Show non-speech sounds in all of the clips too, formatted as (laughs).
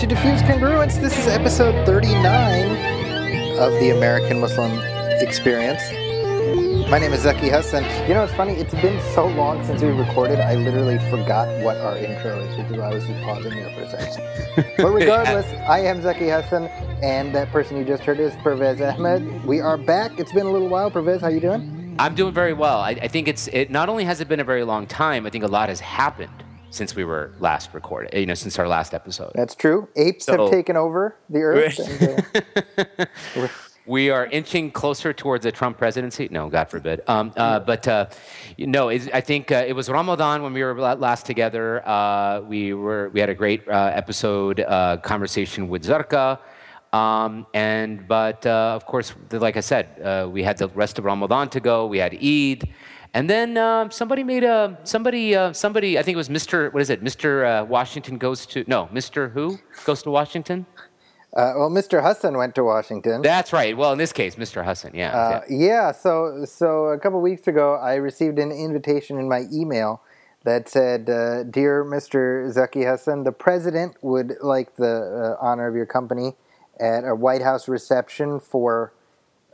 To Diffuse Congruence. This is episode 39 of the American Muslim Experience. My name is Zaki Hasan. You know, it's funny, it's been so long since we recorded, I literally forgot what our intro is, why I was just pausing there for a second. (laughs) But regardless, I am Zaki Hasan, and that person you just heard is Pervez Ahmed. We are back. It's been a little while. Pervez, how you doing? I'm doing very well. I, I think it's it. Not only has it been a very long time, I think a lot has happened since we were last recorded. You know, since our last episode. That's true. Apes So- have taken over the (laughs) earth. and, uh, (laughs) we're- inching closer towards a Trump presidency. No, God forbid. Um, uh, but uh, you know, I think uh, it was Ramadan when we were last together. Uh, we were we had a great uh, episode uh, conversation with Zarka. Um, and but uh, of course, like I said, uh, we had the rest of Ramadan to go. We had Eid, and then um, somebody made a somebody uh, somebody. I think it was Mr. What is it? Mr. Uh, Washington goes to no Mr. Who goes to Washington? uh, well, Mr. Hasan went to Washington. That's right. Well, in this case, Mr. Hasan. Yeah. Uh, yeah. yeah, so so a couple weeks ago, I received an invitation in my email that said, uh, "Dear Mr. Zaki Hasan, the president would like the uh, honor of your company at a White House reception for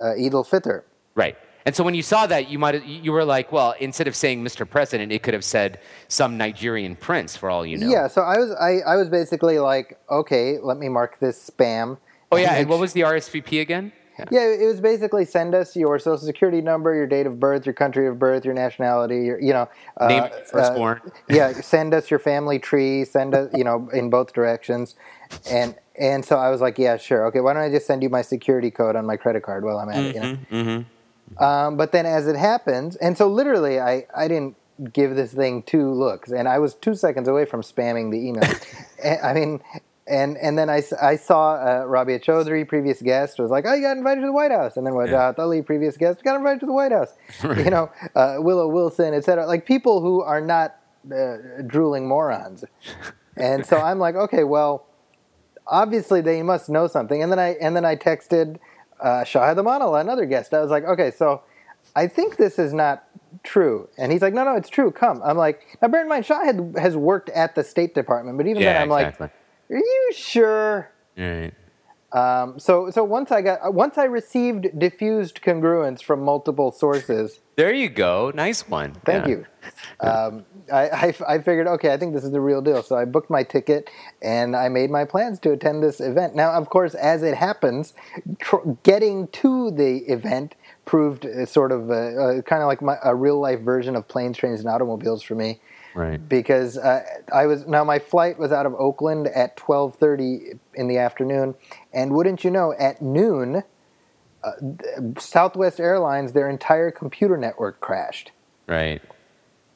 uh, Eid al-Fitr." Right. And so when you saw that, you might you were like, well, instead of saying Mr. President, it could have said some Nigerian prince, for all you know. Yeah, so I was I, I was basically like, "Okay, let me mark this spam." Oh yeah. And make what was the RSVP again? Yeah. Yeah, it was basically send us your social security number, your date of birth, your country of birth, your nationality, your you know uh, Name of your firstborn. yeah, send us your family tree, send us you know in both directions, and and so I was like, yeah, sure, okay. Why don't I just send you my security code on my credit card while I'm at it? You know. Mm-hmm. Um, but then as it happens, and so literally, I I didn't give this thing two looks, and I was two seconds away from spamming the email. (laughs) And- I mean. And and then I, I saw uh, Rabia previous guest, was like, oh, you got invited to the White House. And then Wajahat Ali, previous guest, got invited to the White House. (laughs) You know, uh, Willow Wilson, et cetera. Like people who are not uh, drooling morons. (laughs) And so I'm like, okay, well, obviously they must know something. And then I and then I texted uh, Shahid Amanullah, another guest. I was like, okay, so I think this is not true. And he's like, no, no, it's true. Come. I'm like, now bear in mind, Shahid has worked at the State Department, but even Yeah, then, I'm exactly. like, are you sure? Right. Um, so so once I got once I received diffused congruence from multiple sources. There you go. Nice one. Thank Yeah. you. Um, I, I, I figured, okay, I think this is the real deal. So I booked my ticket and I made my plans to attend this event. Now, of course, as it happens, tr- getting to the event proved uh, sort of uh, uh, kind of like my, a real life version of planes, trains, and automobiles for me Right. because uh, I was now my flight was out of Oakland at twelve thirty in the afternoon, and wouldn't you know, at noon, uh, Southwest Airlines their entire computer network crashed. Right.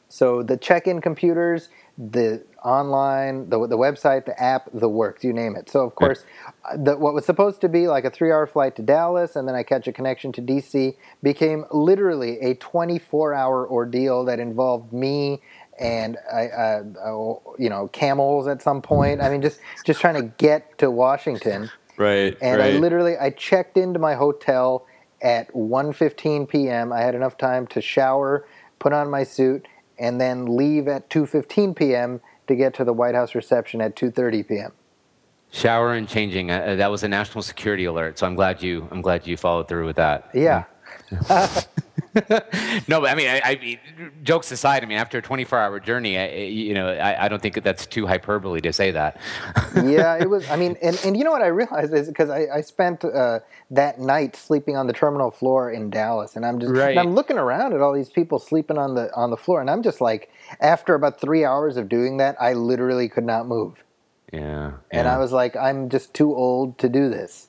So the check-in computers, the online, the the website, the app, the works, you name it. So of course, uh, the, what was supposed to be like a three-hour flight to Dallas, and then I catch a connection to DC, became literally a 24-hour ordeal that involved me and I, uh, uh, you know, camels at some point. I mean, just just trying to get to Washington. Right. And I literally I checked into my hotel at 1:15 p.m. I had enough time to shower, put on my suit, and then leave at 2:15 p.m. to get to the White House reception at 2:30 p.m. Shower and changing. Uh, that was a national security alert. So I'm glad you. I'm glad you followed through with that. Yeah. (laughs) (laughs) no, but I mean, I, I jokes aside, I mean, after a 24-hour journey, I, you know, I, I don't think that that's too hyperbole to say that. (laughs) yeah, it was. I mean, and, and you know what I realized is because I, I spent uh, that night sleeping on the terminal floor in Dallas, and I'm just Right. and I'm looking around at all these people sleeping on the on the floor, and I'm just like, after about three hours of doing that, I literally could not move, yeah. and yeah. I was like, I'm just too old to do this.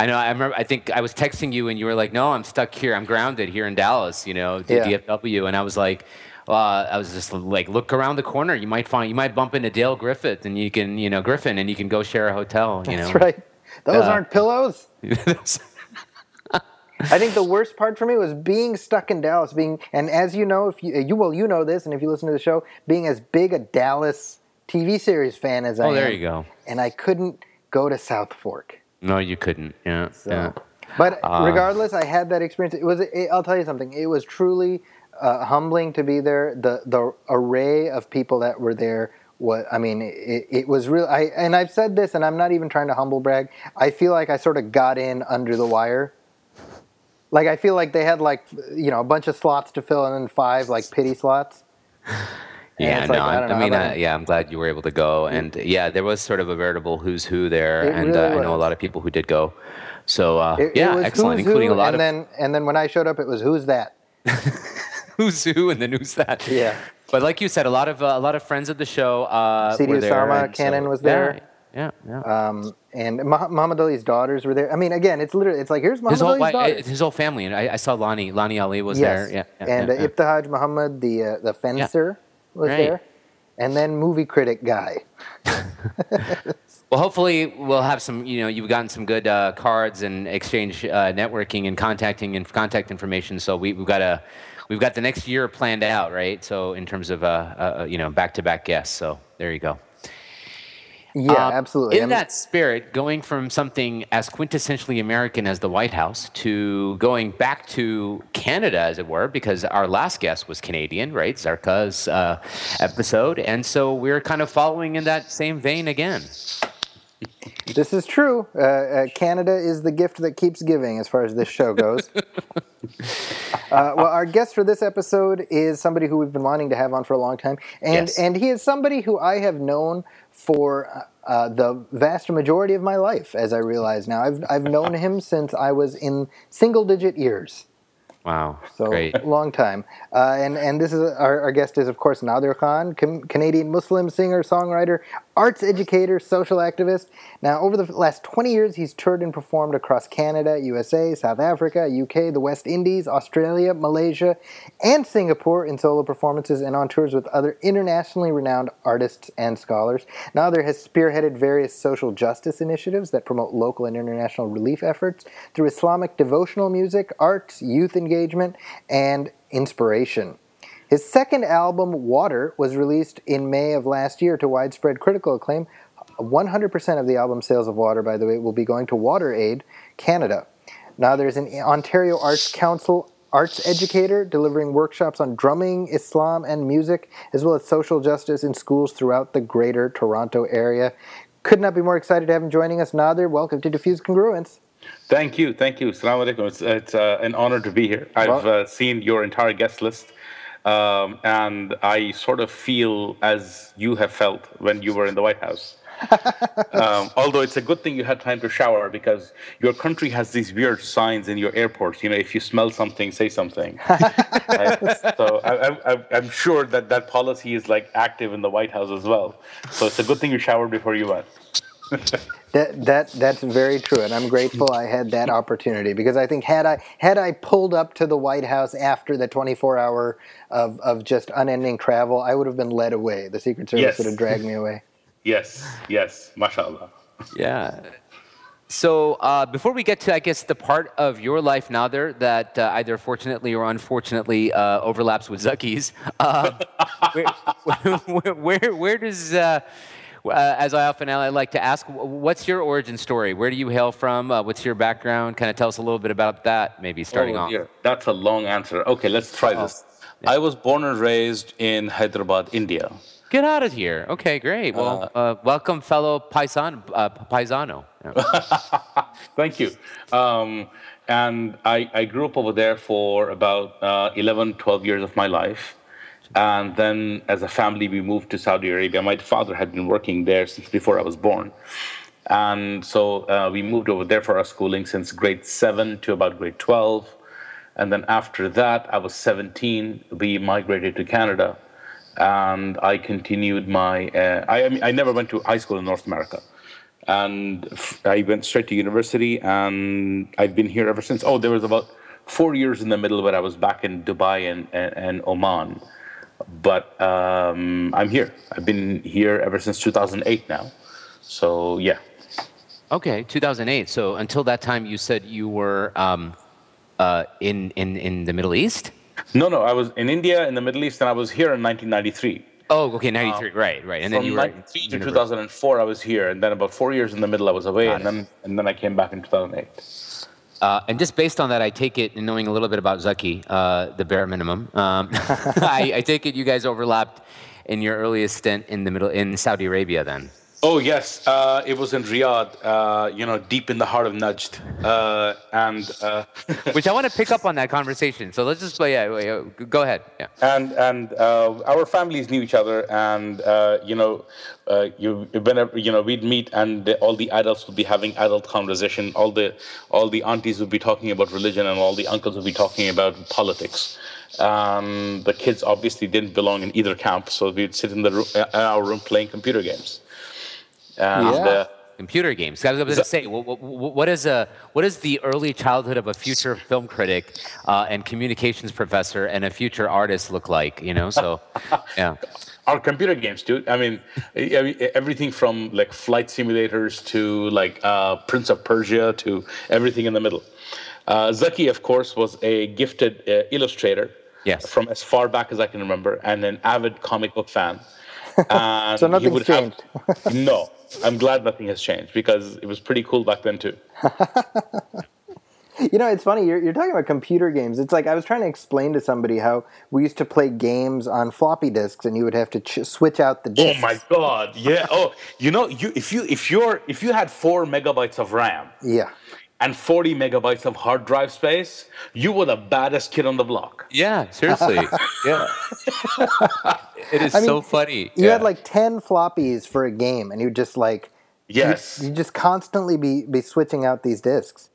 I know. I remember. I think I was texting you, and you were like, "No, I'm stuck here. I'm grounded here in Dallas. You know, Yeah. DFW." And I was like, uh, "I was just like, look around the corner. You might find, you might bump into Dale Griffith, and you can, you know, Griffin, and you can go share a hotel. You That's know, right. Those Uh, aren't pillows. (laughs) I think the worst part for me was being stuck in Dallas, being and as you know, if you you well you know this, and if you listen to the show, being as big a Dallas TV series fan as I oh, there you go. and I couldn't go to South Fork. No, you couldn't. Yeah. So, yeah. but Uh, regardless, I had that experience. It was. It, I'll tell you something. It was truly uh, humbling to be there. The the array of people that were there what I mean, it, it was real. I and I've said this, and I'm not even trying to humble brag. I feel like I sort of got in under the wire. Like I feel like they had like you know a bunch of slots to fill, and then five like pity slots. Yeah, no, like, I I, I mean, uh, yeah, I'm glad you were able to go, and yeah, there was sort of a veritable who's who there, It and really uh, I know a lot of people who did go. So uh, It, it yeah, was excellent, including who, a lot and of then and then when I showed up, it was who's that? (laughs) who's who and then who's that. Yeah. But like you said, a lot of uh, a lot of friends of the show uh, CD were there. Osama and Cannon was there. Yeah, yeah. Um, and Mah- Muhammad Ali's daughters were there. I mean, again, it's literally it's like here's his Muhammad whole Ali's daughters. his whole family, and I, I saw Lonnie Lonnie Ali was yes, there. Yeah, yeah, and yeah, uh, yeah. Muhammad, the uh, the fencer, was Right. there, and then movie critic guy. (laughs) Well, hopefully we'll have some. You know, you've gotten some good uh, cards and exchange uh, networking and contacting and contact information. So we, we've got a we've got the next year planned out, right? So in terms of uh, uh, you know back to back guests. So there you go. Yeah, Um, absolutely. In I'm- that spirit, going from something as quintessentially American as the White House to going back to Canada, as it were, because our last guest was Canadian, right? Zarka's uh, episode. And so we're kind of following in that same vein again. This is true. Uh, uh, Canada is the gift that keeps giving, as far as this show goes. (laughs) uh, well, our guest for this episode is somebody who we've been wanting to have on for a long time, and Yes. and he is somebody who I have known for uh, uh, the vast majority of my life. As I realize now, I've I've known him (laughs) since I was in single digit years. Wow. So Great. long time, uh, and and this is our, our guest is of course Nader Khan, Can- Canadian Muslim singer, songwriter, arts educator, social activist. Now, over the last twenty years, he's toured and performed across Canada, USA, South Africa, UK, the West Indies, Australia, Malaysia, and Singapore in solo performances and on tours with other internationally renowned artists and scholars. Nader has spearheaded various social justice initiatives that promote local and international relief efforts through Islamic devotional music, arts, youth engagement, and inspiration. His second album, Water, was released in May of last year to widespread critical acclaim. 100% of the album sales of Water, by the way, will be going to WaterAid Canada. Now, there's an Ontario Arts Council arts educator delivering workshops on drumming, Islam, and music, as well as social justice in schools throughout the greater Toronto area. Could not be more excited to have him joining us. Nader, welcome to Diffuse Congruence. Thank you, thank you. Assalamu alaikum. It's, it's uh, an honor to be here. I've Well- uh, seen your entire guest list, um, and I sort of feel as you have felt when you were in the White House. (laughs) um, although it's a good thing you had time to shower because your country has these weird signs in your airports. You know, if you smell something, say something. (laughs) Right? So I, I'm sure that that policy is like active in the White House as well. So it's a good thing you showered before you went. That that that's very true, and I'm grateful I had that opportunity because I think had I had I pulled up to the White House after the 24 hour of, of just unending travel, I would have been led away. The Secret Service Yes. would have dragged me away. (laughs) Yes, yes, mashallah. Yeah. So uh, before we get to, I guess, the part of your life now there that uh, either fortunately or unfortunately uh, overlaps with Zaki's, uh, (laughs) where, (laughs) where, where, where does, uh, uh, as I often I like to ask, what's your origin story? Where do you hail from? Uh, what's your background? Kind of tell us a little bit about that, maybe starting Oh, off. dear. That's a long answer. Okay, let's try this. I was born and raised in Hyderabad, India. Get out of here. Okay, great. Well, uh, welcome, fellow paisan, uh, paisano. Yeah. (laughs) Thank you. Um, and I, I grew up over there for about uh, 11, 12 years of my life. And then, as a family, we moved to Saudi Arabia. My father had been working there since before I was born. And so uh, we moved over there for our schooling since grade seven to about grade 12. And then after that, I was 17. We migrated to Canada. And I continued my, uh, I, I, mean, I never went to high school in North America. And I went straight to university, and I've been here ever since. Oh, there was about four years in the middle where I was back in Dubai and, and, and Oman. But um, I'm here. I've been here ever since 2008 now. So, yeah. Okay, 2008. So until that time, you said you were um, uh, in, in, in the Middle East? No, no, I was in India, in the Middle East, and I was here in 1993. Oh, okay, 93. right, right. And then you were. 93 to 2004, I was here, and then about four years in the middle, I was away, Got and it. then and then I came back in 2008. Uh, and just based on that, I take it, and knowing a little bit about Zaki, uh, the bare minimum, um, (laughs) I, I take it you guys overlapped in your earliest stint in the middle in Saudi Arabia then? Oh yes, uh, it was in Riyadh. Uh, you know, deep in the heart of Najd, uh, and uh, (laughs) which I want to pick up on that conversation. So let's just yeah, yeah go ahead. Yeah. And and uh, our families knew each other, and uh, you know, you whenever you know we'd meet, and all the adults would be having adult conversation. All the all the aunties would be talking about religion, and all the uncles would be talking about politics. Um, the kids obviously didn't belong in either camp, so we'd sit in the room, in our room playing computer games. And, yeah. Uh, Computer games. I was going to say, what, what is a what is the early childhood of a future film critic uh, and communications professor and a future artist look like? You know, so (laughs) yeah. Our computer games, dude. I mean, everything from like flight simulators to like uh, Prince of Persia to everything in the middle. Uh, Zaki, of course, was a gifted uh, illustrator. Yes. From as far back as I can remember, and an avid comic book fan. (laughs) so nothing's changed. Have, (laughs) no, I'm glad nothing has changed because it was pretty cool back then too. (laughs) you know, it's funny. You're, you're talking about computer games. It's like I was trying to explain to somebody how we used to play games on floppy disks, and you would have to ch- switch out the disks. Oh my god! Yeah. Oh, you know, you if you if you're if you had four megabytes of RAM. Yeah and 40 megabytes of hard drive space, you were the baddest kid on the block. Yeah, seriously. (laughs) yeah. it is I mean, so funny. You yeah. had like 10 floppies for a game, and you just like. Yes. You, just constantly be, be switching out these disks.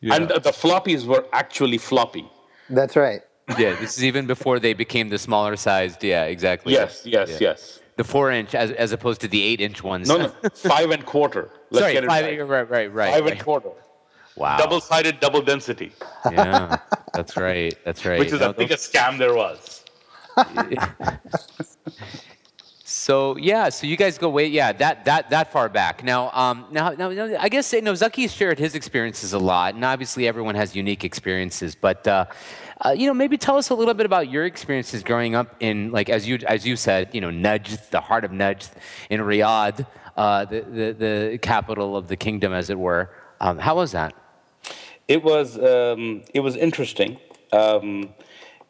Yeah. And the floppies were actually floppy. That's right. Yeah, this is even before they became the smaller sized. Yeah, exactly. Yes, yes, yeah. yes. The four inch as, as opposed to the eight inch ones. No, no, five and quarter. Let's Sorry, five, right. right, right, right. Five right. and quarter. Wow. Double sided, double density. Yeah, that's right. That's right. Which is no, the biggest scam there was. (laughs) so yeah, so you guys go wait, yeah that that that far back. Now um now now, now I guess you know Zaki shared his experiences a lot, and obviously everyone has unique experiences, but. Uh, uh, you know, maybe tell us a little bit about your experiences growing up in, like, as you as you said, you know, Najd, the heart of Najd, in Riyadh, uh, the, the, the capital of the kingdom, as it were. Um, how was that? It was um, it was interesting. Um,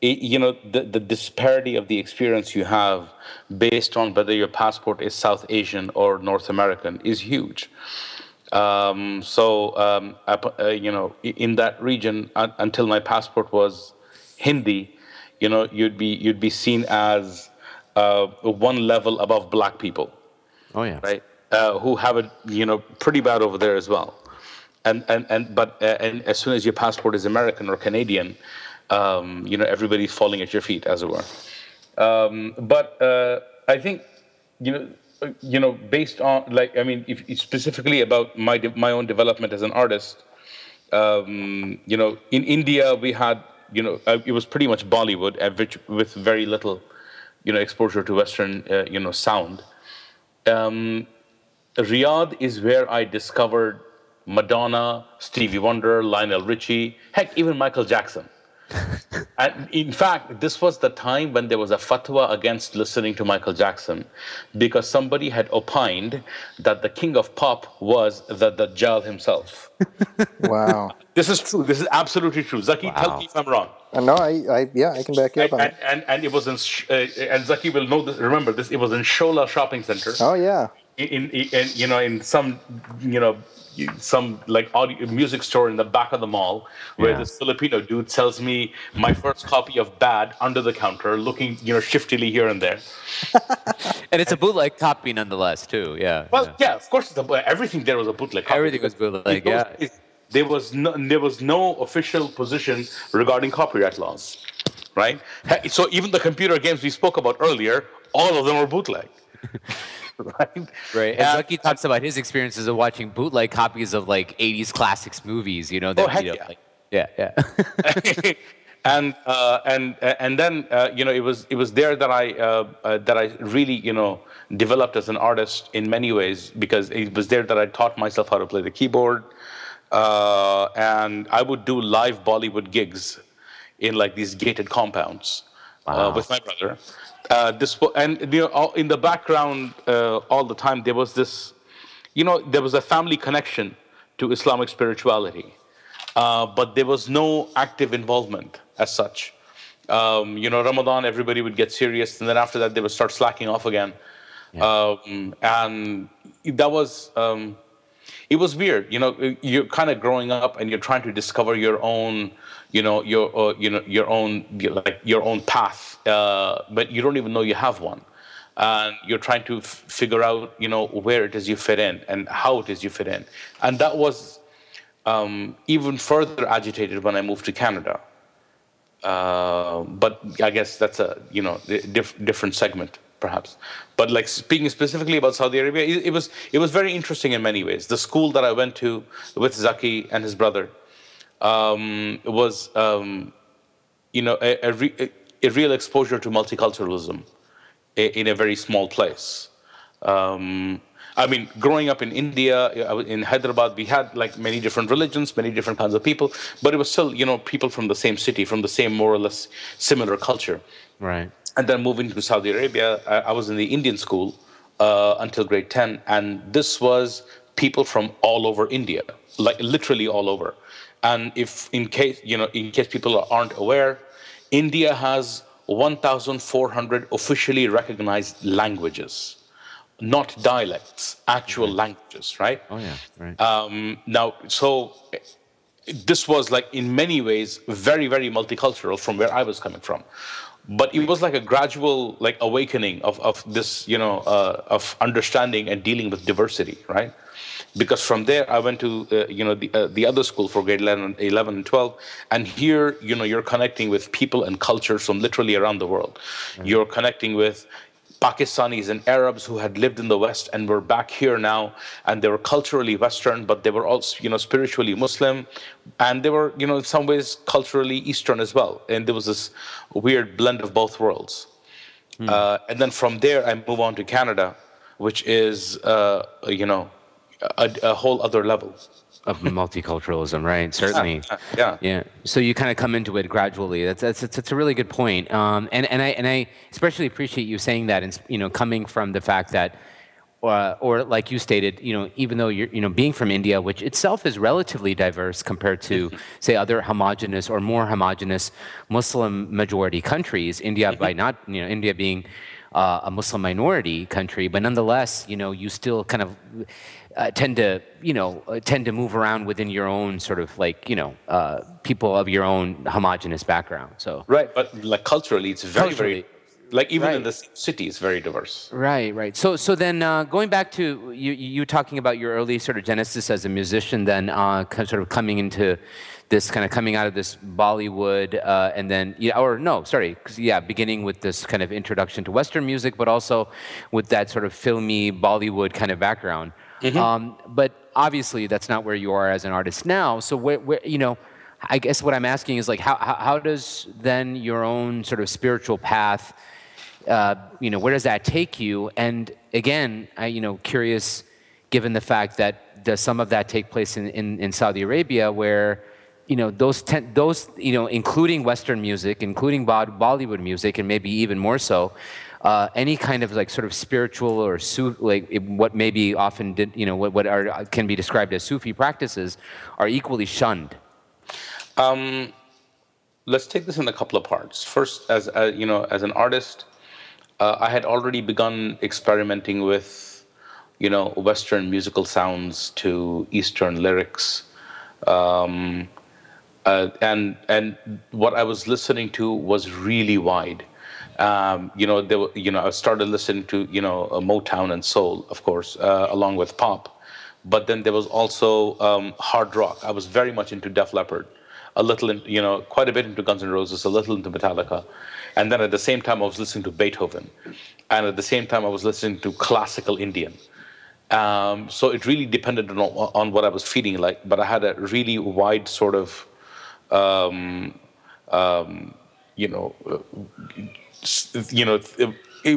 it, you know, the, the disparity of the experience you have based on whether your passport is South Asian or North American is huge. Um, so, um, uh, you know, in that region, uh, until my passport was Hindi, you know, you'd be you'd be seen as uh, one level above black people. Oh yeah, right. Uh, who have it, you know, pretty bad over there as well. And and and but uh, and as soon as your passport is American or Canadian, um, you know, everybody's falling at your feet, as it were. Um, but uh, I think, you know. You know, based on like, I mean, if specifically about my my own development as an artist, um, you know, in India we had you know, uh, it was pretty much Bollywood, which, with very little, you know, exposure to Western, uh, you know, sound. Um, Riyadh is where I discovered Madonna, Stevie Wonder, Lionel Richie, heck, even Michael Jackson. (laughs) and in fact, this was the time when there was a fatwa against listening to Michael Jackson because somebody had opined that the king of pop was the Dajjal himself. (laughs) wow. This is true. This is absolutely true. Zaki, wow. tell me if I'm wrong. Uh, no, I, I, yeah, I can back you up and, on and, and, and, it was in, uh, and Zaki will know this, remember this, it was in Shola Shopping Center. Oh, yeah. In, in, in you know, in some, you know, some like audio music store in the back of the mall where yeah. this Filipino dude sells me my first copy of Bad under the counter, looking you know shiftily here and there. (laughs) and it's a bootleg copy nonetheless, too. Yeah. Well, yeah, yeah of course, a, everything there was a bootleg. Copy. Everything was bootleg. yeah. there was no there was no official position regarding copyright laws, right? So even the computer games we spoke about earlier, all of them were bootleg. (laughs) (laughs) right? Right. And Zaki talks about his experiences of watching bootleg copies of like 80s classics movies, you know, that, oh, heck you know, yeah. Like, yeah, yeah. (laughs) and uh, and and then uh, you know it was it was there that I uh, uh, that I really you know developed as an artist in many ways because it was there that I taught myself how to play the keyboard, uh, and I would do live Bollywood gigs in like these gated compounds uh, wow. with my brother uh, this and you know in the background uh, all the time there was this you know there was a family connection to islamic spirituality uh, but there was no active involvement as such Um, you know, Ramadan, everybody would get serious, and then after that, they would start slacking off again. Um, and that was um, it was weird. You know, you're kind of growing up, and you're trying to discover your own, you know, your uh, you know your own like your own path, uh, but you don't even know you have one. And you're trying to f- figure out, you know, where it is you fit in and how it is you fit in. And that was um, even further agitated when I moved to Canada. Uh, but I guess that's a you know diff- different segment perhaps. But like speaking specifically about Saudi Arabia, it, it, was it was very interesting in many ways. The school that I went to with Zaki and his brother um, was um, you know a, a, re- a, real exposure to multiculturalism in a very small place. Um, I mean, growing up in India, in Hyderabad, we had like many different religions, many different kinds of people, but it was still, you know, people from the same city, from the same more or less similar culture. Right. And then moving to Saudi Arabia, I, I was in the Indian school uh, until grade 10, and this was people from all over India, like literally all over. And if, in case, you know, in case people aren't aware, India has 1,400 officially recognized languages not dialects, actual right. languages, right? Oh yeah, right. Um, now, so this was like in many ways very, very multicultural from where I was coming from, but it was like a gradual like awakening of of this, you know, uh, of understanding and dealing with diversity, right? Because from there I went to uh, you know the uh, the other school for grade 11, 11 and 12, and here you know you're connecting with people and cultures from literally around the world. Mm-hmm. You're connecting with Pakistanis and Arabs who had lived in the West and were back here now, and they were culturally Western, but they were also, you know, spiritually Muslim, and they were, you know, in some ways culturally Eastern as well. And there was this weird blend of both worlds. Hmm. Uh, and then from there, I move on to Canada, which is, uh, you know, a, a whole other level of multiculturalism, right? (laughs) Certainly. Yeah. Yeah. So you kind of come into it gradually. That's that's that's, that's a really good point. Um, and and I and I especially appreciate you saying that, and you know, coming from the fact that. Uh, or like you stated, you know, even though you're, you know, being from India, which itself is relatively diverse compared to, mm-hmm. say, other homogenous or more homogenous Muslim majority countries, India by mm-hmm. not, you know, India being uh, a Muslim minority country, but nonetheless, you know, you still kind of uh, tend to, you know, uh, tend to move around within your own sort of like, you know, uh, people of your own homogenous background. So right, but like culturally, it's very culturally, very like even right. in the city it's very diverse right right so so then uh, going back to you you talking about your early sort of genesis as a musician then uh, sort of coming into this kind of coming out of this bollywood uh, and then yeah or no sorry yeah beginning with this kind of introduction to western music but also with that sort of filmy bollywood kind of background mm-hmm. um, but obviously that's not where you are as an artist now so where, where you know I guess what I'm asking is like, how, how, does then your own sort of spiritual path uh, you know, where does that take you? And again, I, you know, curious, given the fact that does some of that take place in, in, in Saudi Arabia, where you know those ten, those you know, including Western music, including Bollywood music, and maybe even more so, uh, any kind of like sort of spiritual or su- like what maybe often did you know what, what are can be described as Sufi practices are equally shunned. Um, let's take this in a couple of parts. First, as uh, you know, as an artist, uh, I had already begun experimenting with, you know, Western musical sounds to Eastern lyrics, um, uh, and and what I was listening to was really wide. Um, you know, there, you know, I started listening to you know Motown and soul, of course, uh, along with pop, but then there was also um, hard rock. I was very much into Def Leppard, a little, in, you know, quite a bit into Guns N' Roses, a little into Metallica. And then at the same time, I was listening to Beethoven. And at the same time, I was listening to classical Indian. Um, so it really depended on, on, what I was feeling like. But I had a really wide sort of, um, um, you know, uh, you know,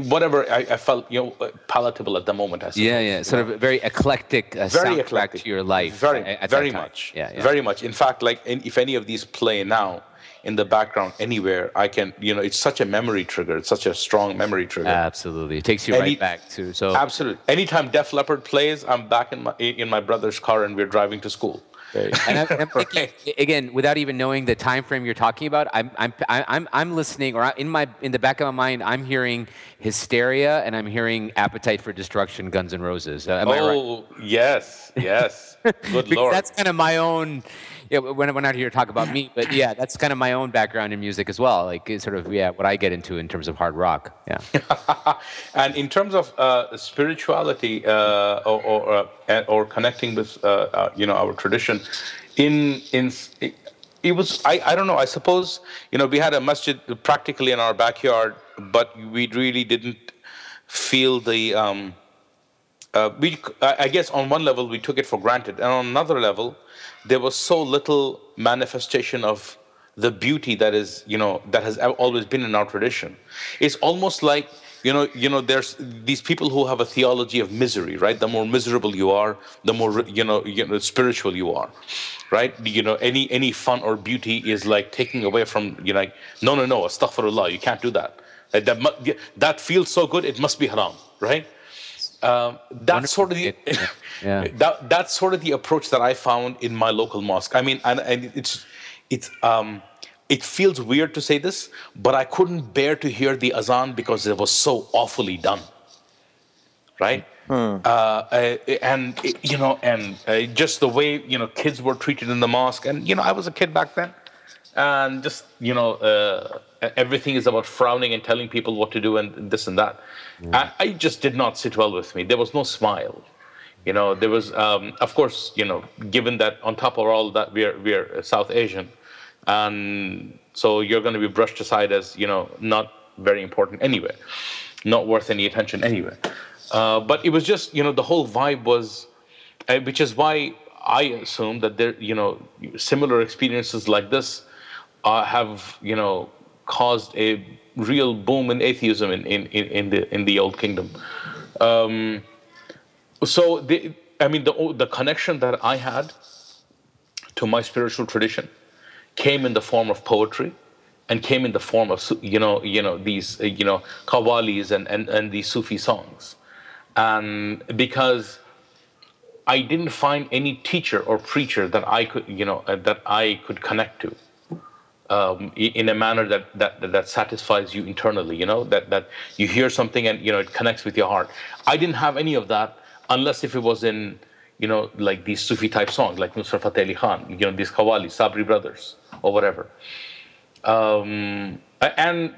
whatever I, I, felt, you know, palatable at the moment. I yeah, yeah, sort of very eclectic, uh, very eclectic to your life. Very, very much. Yeah, yeah, very much. In fact, like in, if any of these play now, in the background anywhere, I can, you know, it's such a memory trigger. It's such a strong memory trigger. Absolutely, it takes you Any- right back to so. Absolutely. Anytime Def Leppard plays, I'm back in my in my brother's car and we're driving to school. And I'm, I'm (laughs) thinking, again, without even knowing the time frame you're talking about, I'm, I'm, I'm, I'm listening, or in my in the back of my mind, I'm hearing Hysteria and I'm hearing Appetite for Destruction, Guns and Roses. Uh, am I right? oh yes, yes. (laughs) Good lord. that's kind of my own. Yeah, we're, we're not here to talk about me, but yeah, that's kind of my own background in music as well. Like it's sort of yeah, what I get into in terms of hard rock. Yeah. (laughs) and in terms of uh, spirituality uh, or or, uh, or connecting with uh, uh, you know our tradition, in in it, was I, I don't know I suppose you know we had a masjid practically in our backyard, but we really didn't feel the. Um, uh, we, I guess on one level we took it for granted, and on another level, there was so little manifestation of the beauty that is, you know, that has always been in our tradition. It's almost like, you know, you know, there's these people who have a theology of misery, right? The more miserable you are, the more, you know, you know, spiritual you are, right? You know, any any fun or beauty is like taking away from, you know, like, no, no, no, astaghfirullah, you can't do that. That that feels so good, it must be haram, right? Um, that's sort of the (laughs) Yeah. that that's sort of the approach that I found in my local mosque. I mean, and, and it's it's um, it feels weird to say this, but I couldn't bear to hear the azan because it was so awfully done, right? Uh, uh, and you know, and uh, just the way you know kids were treated in the mosque, and you know, I was a kid back then, and just you know, uh, everything is about frowning and telling people what to do and this and that. I, I just did not sit well with me. There was no smile. You know, there was, um, of course, you know, given that on top of all that we're we're South Asian, and so you're going to be brushed aside as you know not very important anyway, not worth any attention anyway. Uh, but it was just you know the whole vibe was, uh, which is why I assume that there you know similar experiences like this uh, have you know caused a real boom in atheism in in, in, the in the old kingdom. Um, so the, I mean the the connection that I had to my spiritual tradition came in the form of poetry and came in the form of you know you know these you know qawwalis and, and and these Sufi songs and because I didn't find any teacher or preacher that I could you know that I could connect to um, in a manner that, that that- satisfies you internally you know that that you hear something and you know it connects with your heart. I didn't have any of that unless if it was in you know like these Sufi type songs like Nusrat Fateh Ali Khan you know these Qawwali Sabri brothers or whatever. Um, and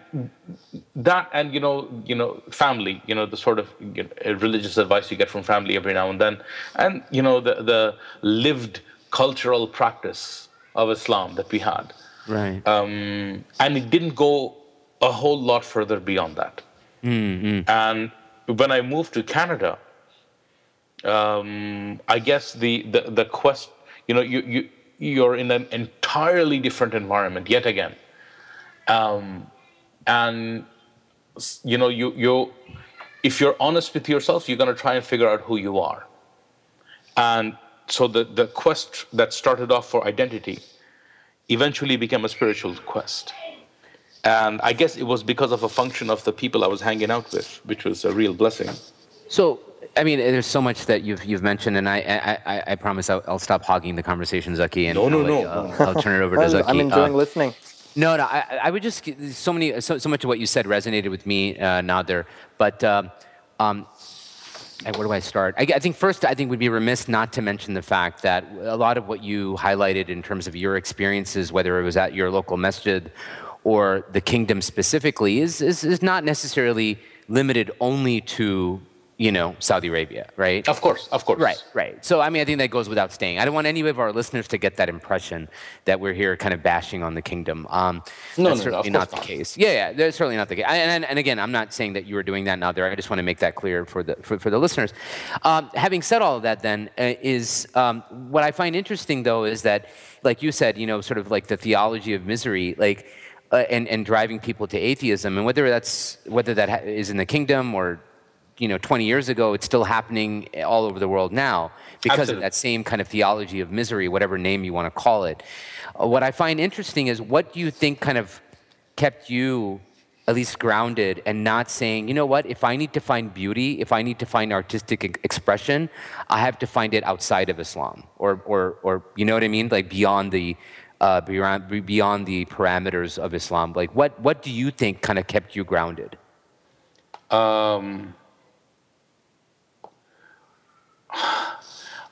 that and you know you know family you know the sort of you know, religious advice you get from family every now and then. And you know the the lived cultural practice of islam that we had Right. um, and it didn't go a whole lot further beyond that. And when i moved to canada um, i guess the, the the quest you know you you you're in an entirely different environment yet again. Um, and you know you you if you're honest with yourself you're going to try and figure out who you are. And so the the quest that started off for identity eventually became a spiritual quest and i guess it was because of a function of the people i was hanging out with which was a real blessing So, I mean, there's so much that you've you've mentioned, and I I, I, I promise I'll, I'll stop hogging the conversation, Zaki, and No, no, I'll, let no, you- I'll, I'll turn it over to (laughs) I'm, Zaki. I'm enjoying Uh, listening. No, no, I, I would just so many so, so much of what you said resonated with me, uh, Nader. But um, um, and where do I start? I, I think first, I think we'd be remiss not to mention the fact that a lot of what you highlighted in terms of your experiences, whether it was at your local masjid or the kingdom specifically, is is, is not necessarily limited only to you know Saudi Arabia, right? of course of course Right, right. So, I mean, I think that goes without saying. I don't want any of our listeners to get that impression that we're here kind of bashing on the kingdom. Um, No, that's no, no, of certainly course not the not. case. Yeah, yeah, that's certainly not the case. And, and, and again, I'm not saying that you are doing that now there. I just want to make that clear for the, for, for the listeners. Um, having said all of that, then, uh, is um, what I find interesting, though, is that, like you said, you know, sort of like the theology of misery, like, uh, and, and driving people to atheism, and whether that's whether that ha- is in the kingdom or you know 20 years ago, it's still happening all over the world now because Absolutely. of that same kind of theology of misery, whatever name you want to call it. Uh, what I find interesting is what do you think kind of kept you at least grounded and not saying, you know what, if I need to find beauty, if I need to find artistic e- expression, I have to find it outside of Islam, or, or, or you know what I mean, like beyond the, uh, beyond, beyond the parameters of Islam. Like, what, what do you think kind of kept you grounded? Um,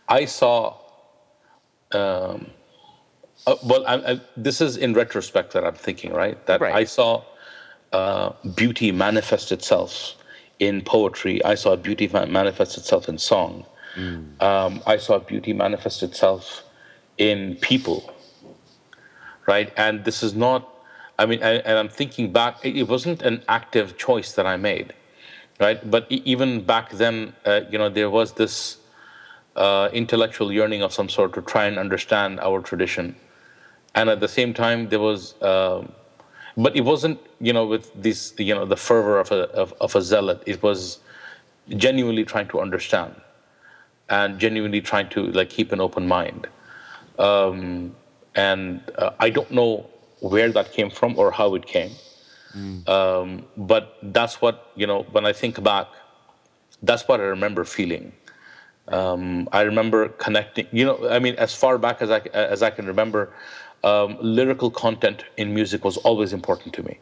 I saw. Um, uh, well, I, I, this is in retrospect that I'm thinking, right? That Right. I saw uh, beauty manifest itself in poetry. I saw beauty manifest itself in song. Um, I saw beauty manifest itself in people, right? And this is not. I mean, I, and I'm thinking back. It wasn't an active choice that I made, right? But even back then, uh, you know, there was this uh, intellectual yearning of some sort to try and understand our tradition, and at the same time, there was. um but it wasn't, you know, with this, you know, the fervor of a of, of a zealot. It was genuinely trying to understand, and genuinely trying to like keep an open mind. Um, and uh, I don't know where that came from or how it came. Um, but that's what you know. When I think back, that's what I remember feeling. Um, I remember connecting. You know, I mean, as far back as I as I can remember, um, lyrical content in music was always important to me.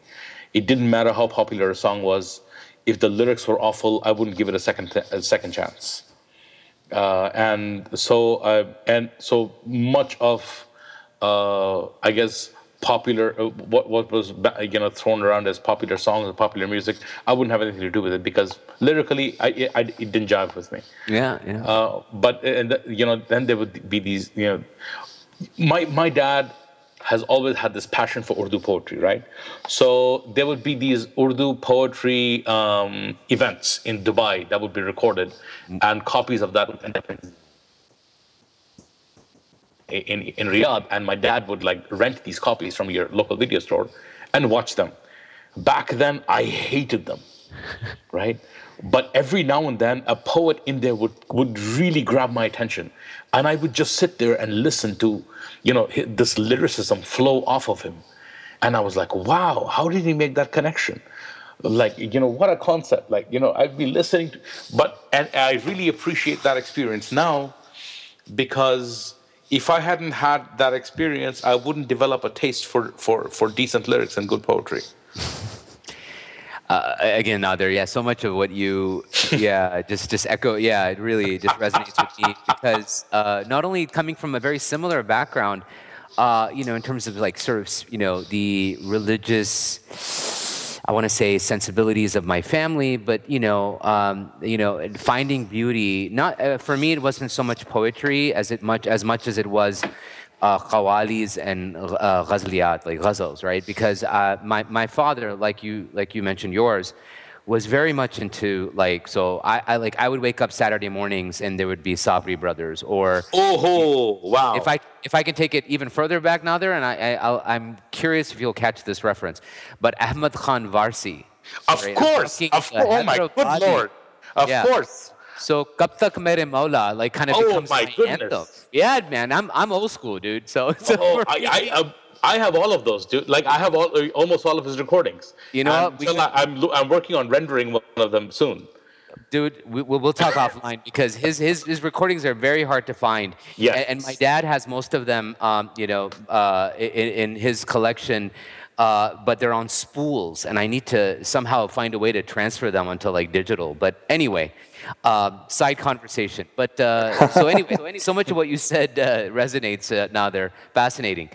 It didn't matter how popular a song was. If the lyrics were awful, I wouldn't give it a second a second chance. Uh, and so uh, and so much of uh, I guess popular uh, what what was you know thrown around as popular songs and popular music I wouldn't have anything to do with it because lyrically I, I it didn't jive with me Yeah, yeah. uh, but and the- you know then there would be these you know my my dad has always had this passion for Urdu poetry, right? So there would be these Urdu poetry um, events in Dubai that would be recorded, and copies of that would end up in in, Riyadh, and my dad would like rent these copies from your local video store and watch them. Back then, I hated them, (laughs) right? But every now and then, a poet in there would would really grab my attention, and I would just sit there and listen to, you know, this lyricism flow off of him, and I was like, wow, how did he make that connection? Like, you know, what a concept! Like, you know, I'd be listening to, but and I really appreciate that experience now because if I hadn't had that experience, I wouldn't develop a taste for, for, for decent lyrics and good poetry. Uh, again, Nader, yeah, so much of what you, (laughs) yeah, just just echo, yeah, it really just resonates with me because uh, not only coming from a very similar background, uh, you know, in terms of like sort of, you know, the religious, I want to say sensibilities of my family, but you know, um, you know, finding beauty. Not uh, for me, it wasn't so much poetry as it much as much as it was uh, qawalis and uh, ghazliyat, like ghazals, right? Because uh, my my father, like you like you mentioned yours, was very much into like so I, I like I would wake up Saturday mornings and there would be Sabri brothers or Oh, wow. if I if I can take it even further back now there, and I, I I'll, I'm curious if you'll catch this reference, but Ahmad Khan Warsi. of right, course, of uh, course. Oh my good Hyderabadi. lord. Of Yeah. course. So Kab Tak Mere Maula like kind of Oh, becomes my my, anthem. Yeah, man, I'm I'm old school, dude. So, so Oh, (laughs) for I, I, uh, I have all of those, dude. Like I have all, uh, almost all of his recordings. You know what? We so got- I- I'm, I'm working on rendering one of them soon. dude, we, we'll, we'll talk (laughs) offline because his, his his recordings are very hard to find. Yes. And, and my dad has most of them, um, you know, uh, in, in his collection. Uh, but they're on spools, and I need to somehow find a way to transfer them onto like digital. But anyway, um, side conversation. But uh, so anyway, (laughs) so, any, so much of what you said uh, resonates uh, now. They're fascinating.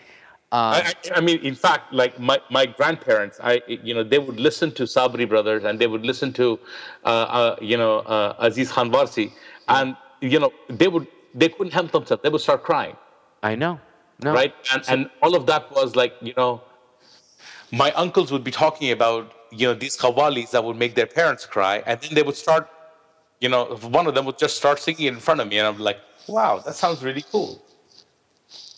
Um, I, I, mean, in fact, like my, my grandparents, I you know they would listen to Sabri brothers and they would listen to, uh, uh, you know, uh, Aziz Khan Warsi, and you know they would they couldn't help themselves. They would start crying, I know. No. right? And and all of that was like you know, my uncles would be talking about you know these qawalis that would make their parents cry, and then they would start, you know, one of them would just start singing in front of me, and I'm like, wow, that sounds really cool.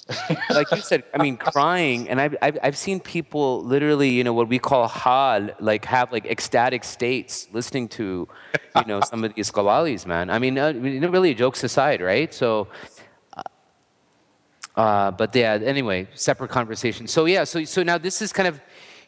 (laughs) like you said, I mean, crying, and I've, I've I've seen people literally, you know, what we call hal, like have like ecstatic states listening to, you know, some of these qawwalis, man. I mean, uh, really, jokes aside, right? So, uh, uh, but yeah, anyway, separate conversation. So yeah, so so now this is kind of,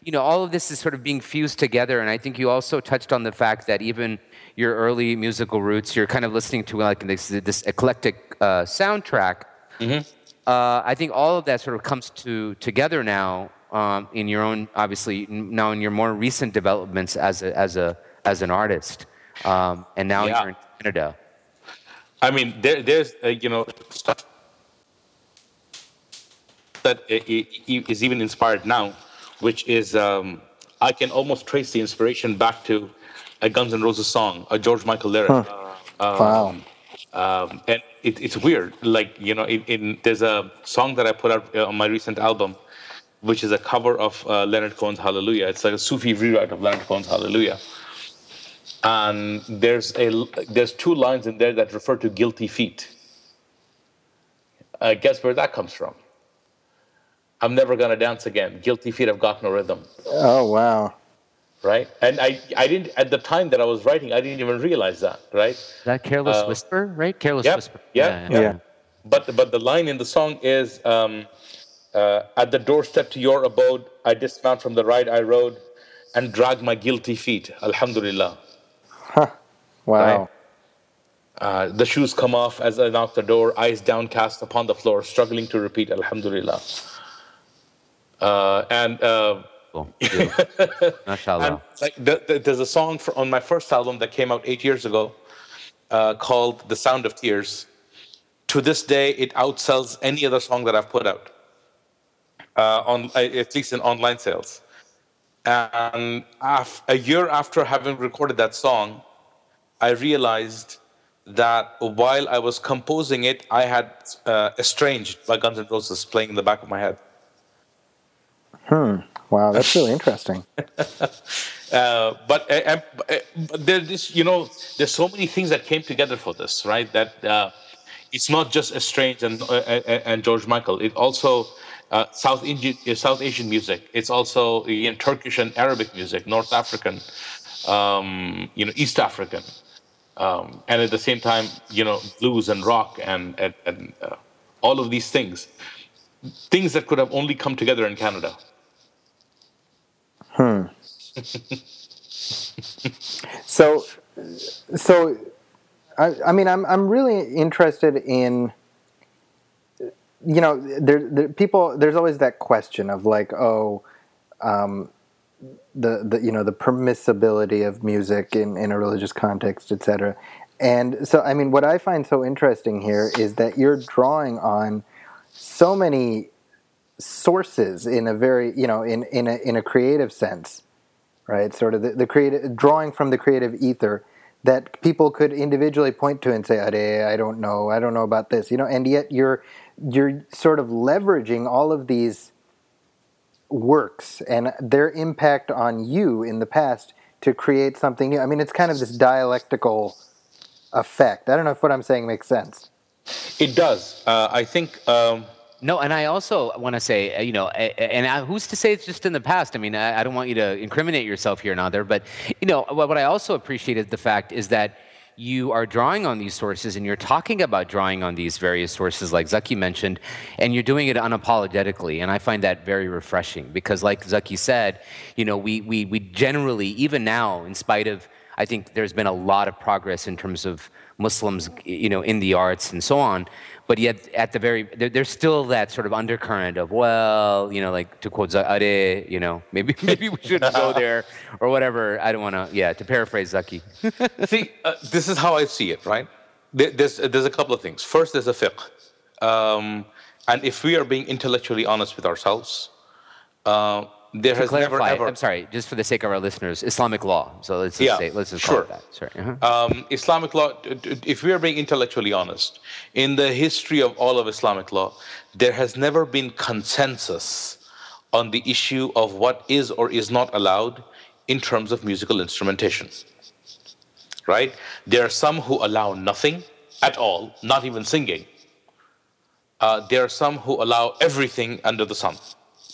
you know, all of this is sort of being fused together, and I think you also touched on the fact that even your early musical roots, you're kind of listening to like this, this eclectic uh, soundtrack. Mm-hmm uh, I think all of that sort of comes to together now um, in your own, obviously, now in your more recent developments as a, as a as an artist, um, and now yeah. you're in Canada. I mean, there, there's uh, you know stuff that is even inspired now, which is um, I can almost trace the inspiration back to a Guns N' Roses song, a George Michael lyric. Huh. Um, wow. Um, and it, it's weird. Like you know, in, in, there's a song that I put out uh, on my recent album, which is a cover of uh, Leonard Cohen's Hallelujah. It's like a Sufi rewrite of Leonard Cohen's Hallelujah. And there's a there's two lines in there that refer to guilty feet. Uh, guess where that comes from? I'm never gonna dance again. Guilty feet have got no rhythm. Oh wow right? And I, I didn't at the time that I was writing, I didn't even realize that, right? That careless uh, whisper, right? Careless yep, whisper. Yeah, yeah, yeah. But but the line in the song is, um, uh, "At the doorstep to your abode, I dismount from the ride I rode, and drag my guilty feet." Alhamdulillah. Huh. Wow. Right? Uh, the shoes come off as I knock the door, eyes downcast upon the floor, struggling to repeat Alhamdulillah. Uh and uh, (laughs) and uh, Mashallah. like the, the, there's a song for, on my first album that came out eight years ago uh, called "The Sound of Tears." To this day, it outsells any other song that I've put out, uh, on at least in online sales. And af- a year after having recorded that song, I realized that while I was composing it, I had uh, "Estranged" by Guns N' Roses playing in the back of my head. Hmm. Wow, that's really interesting. (laughs) uh, but, uh, uh, there's this, you know, there's so many things that came together for this, right? That uh, it's not just Estranged and uh, and George Michael. It also uh, South Indian, South Asian music. It's also you know, Turkish and Arabic music, North African, um, you know, East African, um, and at the same time, you know, blues and rock and and, and all of these things, things that could have only come together in Canada. Hmm. (laughs) so, so, I, I mean, I'm I'm really interested in. You know, there, there people. There's always that question of like, oh, um, the the you know the permissibility of music in in a religious context, etc. And so, I mean, what I find so interesting here is that you're drawing on so many sources in a very you know in in a in a creative sense right? Sort of the, the creative drawing from the creative ether that people could individually point to and say i don't know i don't know about this you know? And yet you're you're sort of leveraging all of these works and their impact on you in the past to create something new. I mean it's kind of this dialectical effect. I don't know if what i'm saying makes sense. It does. Uh, i think um no, and I also want to say, uh, you know, and who's to say it's just in the past? I mean, I, don't want you to incriminate yourself here and there, but you know, what I also appreciated the fact is that you are drawing on these sources and you're talking about drawing on these various sources like Zaki mentioned and you're doing it unapologetically and I find that very refreshing because like Zaki said you know we we we generally even now in spite of I think there's been a lot of progress in terms of Muslims you know in the arts and so on but yet at the very there, there's still that sort of undercurrent of well you know like to quote Are, you know (laughs) maybe maybe we shouldn't go (laughs) there or whatever. I don't want to yeah to paraphrase Zaki. (laughs) See uh, this is how I see it right? There's there's a couple of things. First there's a fiqh. Um, and if we are being intellectually honest with ourselves uh, there to has clarify, never ever. I'm sorry, just for the sake of our listeners, Islamic law. So let's just yeah, say, let's just sure. call it that. Sorry. Uh-huh. Um, Islamic law. If we are being intellectually honest, in the history of all of Islamic law, there has never been consensus on the issue of what is or is not allowed in terms of musical instrumentation. Right? There are some who allow nothing at all, not even singing. Uh, there are some who allow everything under the sun.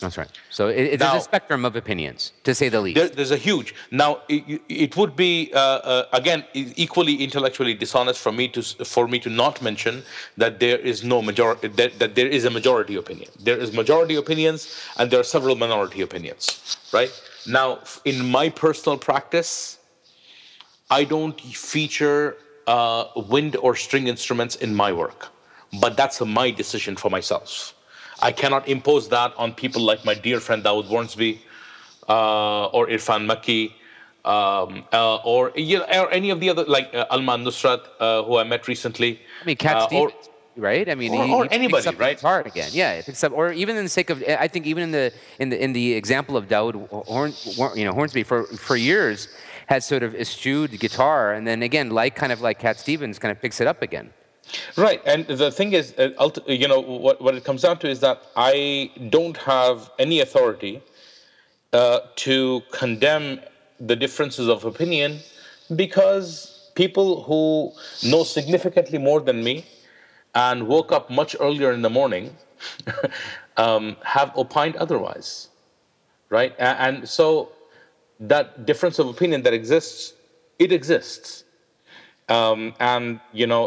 That's right. So it, Now- a spectrum of opinions, to say the least. There, there's a huge. Now, it, it would be uh, uh, again equally intellectually dishonest for me to for me to not mention that there is no majority that, that there is a majority opinion. There is majority opinions, and there are several minority opinions. Right now, in my personal practice, I don't feature uh, wind or string instruments in my work, but that's a my decision for myself. I cannot impose that on people like my dear friend Dawood Wharnsby uh, or Irfan Makki. Um, uh, or you know, or any of the other like uh, Alman Nusrat, uh, who I met recently. I mean, Cat uh, or- Stevens, right? I mean, or- he, or he picks anybody, right? guitar again, yeah, it picks up, or even in the sake of, I think even in the in the in the example of Dawood Horn- you know, Hornsby for for years has sort of eschewed guitar, and then again, like kind of like Cat Stevens, kind of picks it up again. Right, and the thing is, uh, you know, what, what it comes down to is that I don't have any authority uh, to condemn the differences of opinion because people who know significantly more than me and woke up much earlier in the morning (laughs) um, have opined otherwise, right? And so that difference of opinion that exists, it exists um, and you know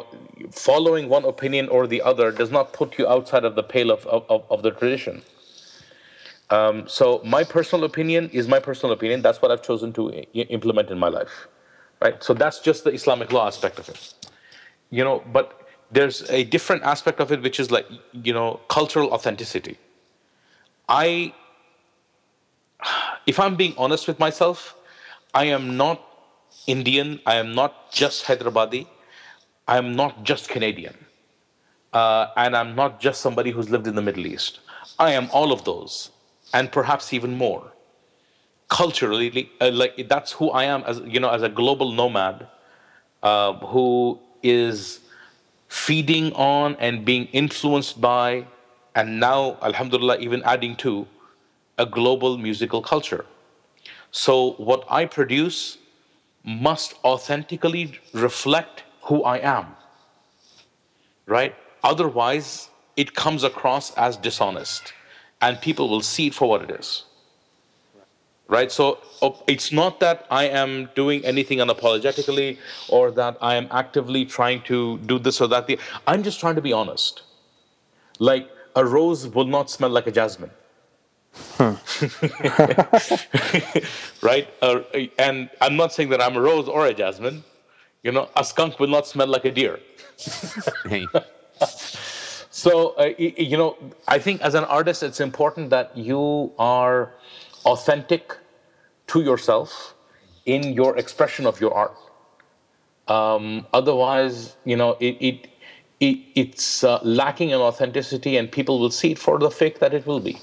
following one opinion or the other does not put you outside of the pale of, of, of- the tradition. Um, so my personal opinion is my personal opinion. That's what i've chosen to i- implement in my life right? So that's just the islamic law aspect of it. You know but there's a different aspect of it which is like you know cultural authenticity. I if i'm being honest with myself i am not indian i am not just hyderabadi i am not just canadian uh, and i'm not just somebody who's lived in the middle east. I am all of those and perhaps even more. Culturally uh, like that's who i am as you know as a global nomad uh, who is feeding on and being influenced by and now alhamdulillah even adding to a global musical culture. So what i produce must authentically reflect who i am right? Otherwise it comes across as dishonest and people will see it for what it is right? So it's not that i am doing anything unapologetically or that i am actively trying to do this or that. I'm just trying to be honest. Like a rose will not smell like a jasmine (laughs) right uh, and i'm not saying that i'm a rose or a jasmine you know a skunk will not smell like a deer (laughs) so, uh, you know, I think as an artist, it's important that you are authentic to yourself in your expression of your art. Um, otherwise, you know, it, it, it it's uh, lacking in authenticity, and people will see it for the fake that it will be.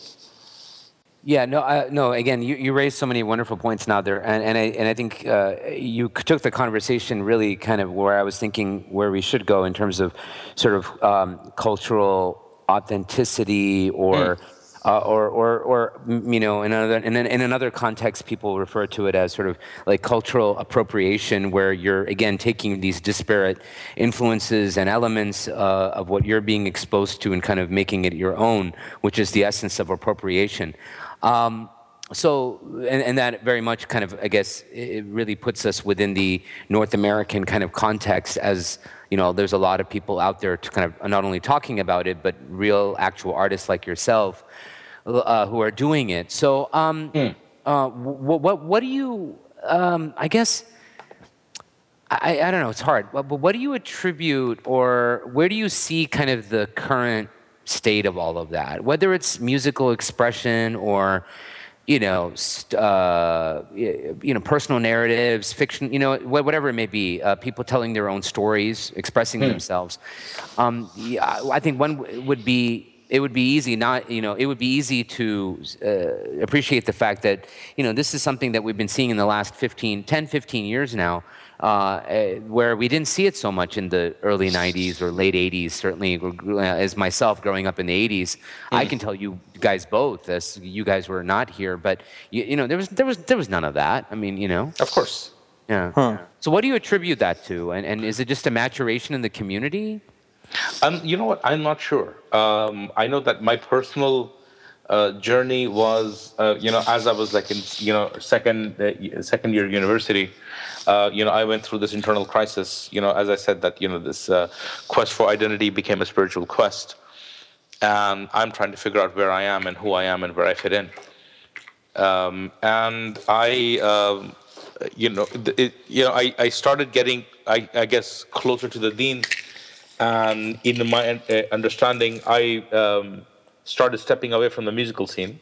Yeah, no, uh, no. Again, you, you raised so many wonderful points now there, and, and I and I think uh, you took the conversation really kind of where I was thinking where we should go in terms of sort of um, cultural authenticity or. Uh, or, or, or, mm, you know, in another, in, in another context, people refer to it as sort of like cultural appropriation, where you're again taking these disparate influences and elements uh, of what you're being exposed to and kind of making it your own, which is the essence of appropriation. Um, so, and, and that very much kind of, I guess, it really puts us within the North American kind of context as, you know, there's a lot of people out there to kind of not only talking about it, but real actual artists like yourself uh, who are doing it. So, um, uh, what, what, what do you, um, I guess, I, I don't know, it's hard, but, but what do you attribute or where do you see kind of the current state of all of that? Whether it's musical expression or, you know, st- uh, you know, personal narratives, fiction, you know, wh- whatever it may be, uh, people telling their own stories, expressing themselves. Um, yeah, I think one w- would be it would be easy not you know it would be easy to uh, appreciate the fact that you know this is something that we've been seeing in the last 15 10 15 years now uh, uh, where we didn't see it so much in the early 90s or late 80s certainly uh, as myself growing up in the 80s i can tell you guys both as you guys were not here but you, you know there was there was there was none of that. I mean you know. Of course. yeah. So what do you attribute that to? And, and is it just a maturation in the community? Um, you know what? I'm not sure. Um, I know that my personal uh, journey was, uh, you know, as I was like in, you know, second uh, second year university, uh, you know, I went through this internal crisis. You know, as I said, that you know, this uh, quest for identity became a spiritual quest, and I'm trying to figure out where I am and who I am and where I fit in. Um, and I, um, you know, it, you know, I, I started getting, I, I guess, closer to the dean, and in my uh, understanding, I um, started stepping away from the musical scene.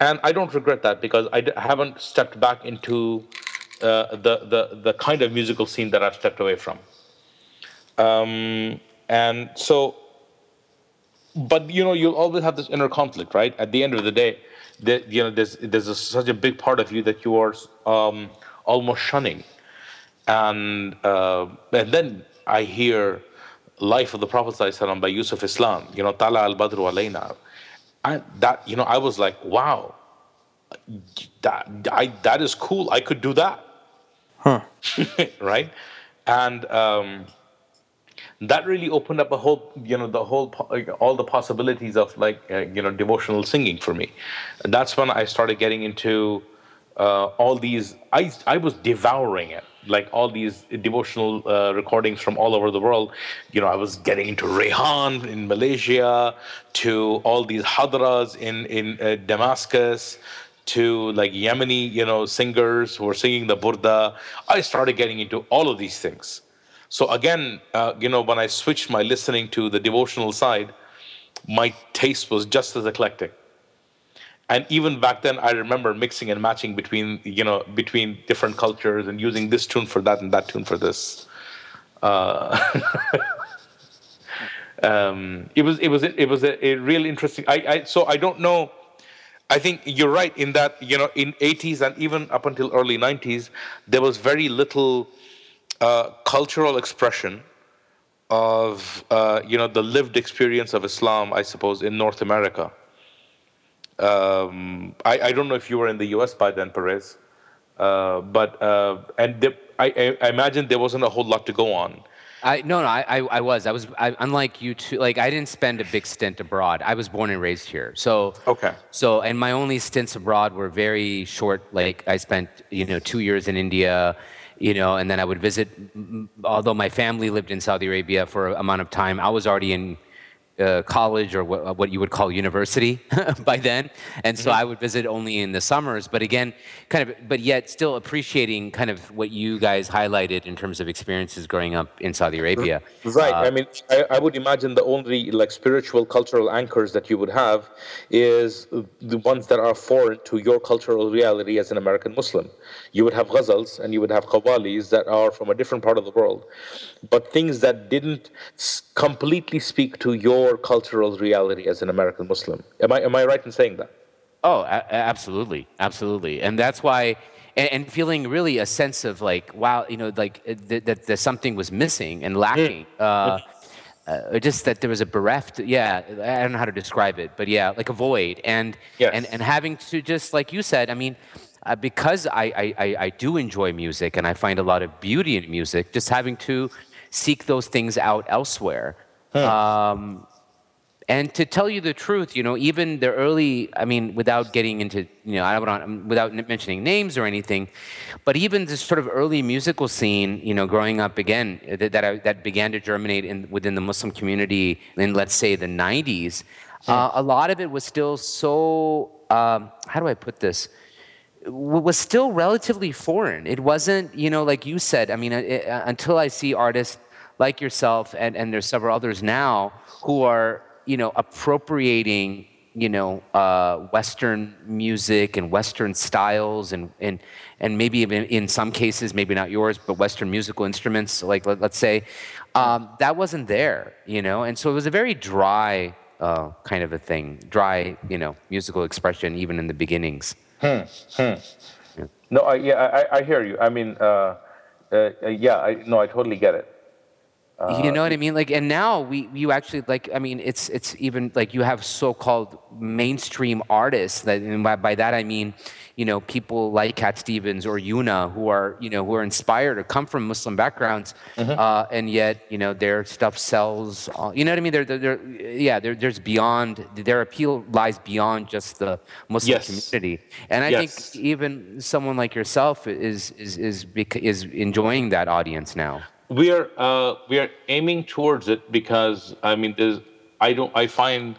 And I don't regret that because I haven't stepped back into uh, the, the, the kind of musical scene that I've stepped away from. Um, and so, but you know, you'll always have this inner conflict, right? At the end of the day, the, you know, there's, there's a, such a big part of you that you are um, almost shunning. And, uh, and then I hear life of the Prophet ﷺ by Yusuf Islam, you know, Tala al Badru alayna. And that, you know, I was like, wow, that, I, that is cool. I could do that. Huh. (laughs) right? And um, that really opened up a whole, you know, the whole, all the possibilities of like, uh, you know, devotional singing for me. And that's when I started getting into uh, all these, I, I was devouring it like all these devotional uh, recordings from all over the world. You know, I was getting into Raihan in Malaysia, to all these hadras in in uh, Damascus, to like Yemeni, you know, singers who were singing the burda. I started getting into all of these things. So again, uh, you know, when I switched my listening to the devotional side, my taste was just as eclectic and even back then i remember mixing and matching between you know between different cultures and using this tune for that and that tune for this. Uh, (laughs) um, it was it was it was a, a real interesting I, I so i don't know i think you're right in that you know in 80s and even up until early 90s there was very little uh, cultural expression of uh, you know the lived experience of islam i suppose in north america um, I, I, don't know if you were in the U.S. by then, Perez, uh, but uh, and the, I, I, imagine there wasn't a whole lot to go on. I no no I, I, was I was I, unlike you two like I didn't spend a big stint abroad. I was born and raised here, so okay. So and my only stints abroad were very short. Like I spent you know two years in India, you know, and then I would visit. Although my family lived in Saudi Arabia for a amount of time, I was already in uh, college or what, what, you would call university (laughs) by then. And so mm-hmm. I would visit only in the summers. But again, kind of, but yet still appreciating kind of what you guys highlighted in terms of experiences growing up in Saudi Arabia. Right. Uh, I mean, I, I, would imagine the only like spiritual cultural anchors that you would have is the ones that are foreign to your cultural reality as an American Muslim. You would have ghazals and you would have qawwalis that are from a different part of the world. But things that didn't completely speak to your cultural reality as an American Muslim. Am I, am I right in saying that? Oh, a- absolutely. Absolutely. And that's why, and, and, feeling really a sense of like, wow, you know, like uh, that, that, that something was missing and lacking. Mm. Uh, uh, just that there was a bereft, yeah, I don't know how to describe it, but yeah, like a void. And, yes. and, and having to just, like you said, I mean, uh, because I, I, I do enjoy music and I find a lot of beauty in music, just having to seek those things out elsewhere. Huh. Um, and to tell you the truth, you know, even the early, I mean, without getting into, you know, I don't without mentioning names or anything, but even this sort of early musical scene, you know, growing up again, that that, I, that began to germinate in, within the Muslim community in, let's say, the 90s, uh, a lot of it was still so, um, how do I put this? was still relatively foreign. It wasn't, you know, like you said, I mean, it, uh, until I see artists like yourself, and, and there's several others now who are, you know, appropriating, you know, uh, Western music and Western styles and, and, and maybe even in some cases, maybe not yours, but Western musical instruments, like let, us say, um, that wasn't there, you know, and so it was a very dry uh, kind of a thing, dry, you know, musical expression even in the beginnings. Hmm. Hmm. Yeah. No, I, yeah, I, I hear you. I mean, uh, uh, yeah, I, no, I totally get it. You know what I mean? Like, and now we, you actually like, I mean, it's, it's even like you have so-called mainstream artists that, and by, by that I mean, you know, people like Cat Stevens or Yuna who are, you know, who are inspired or come from Muslim backgrounds, Mm-hmm. uh, and yet, you know, their stuff sells. all- You know what I mean? They're, they're, they're yeah, there there's beyond their appeal lies beyond just the Muslim Yes. community, and I Yes. think even someone like yourself is is is is enjoying that audience now. We are uh, we are aiming towards it because I mean there's I don't I find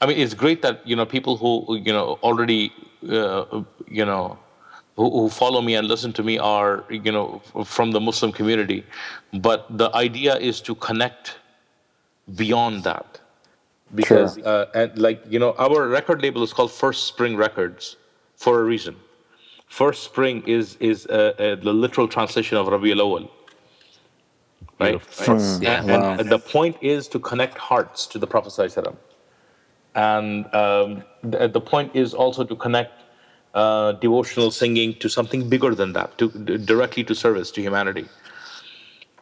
I mean it's great that you know people who you know already uh, you know who, who follow me and listen to me are you know from the Muslim community, but the idea is to connect beyond that. Because uh, and like you know our record label is called First Spring Records for a reason. First Spring is is uh, uh, the literal translation of Rabi al Awal right? Beautiful. right? Yeah. And, and- and the point is to connect hearts to the Prophet ﷺ. and um, the, the point is also to connect uh, devotional singing to something bigger than that, to d- directly to service to humanity.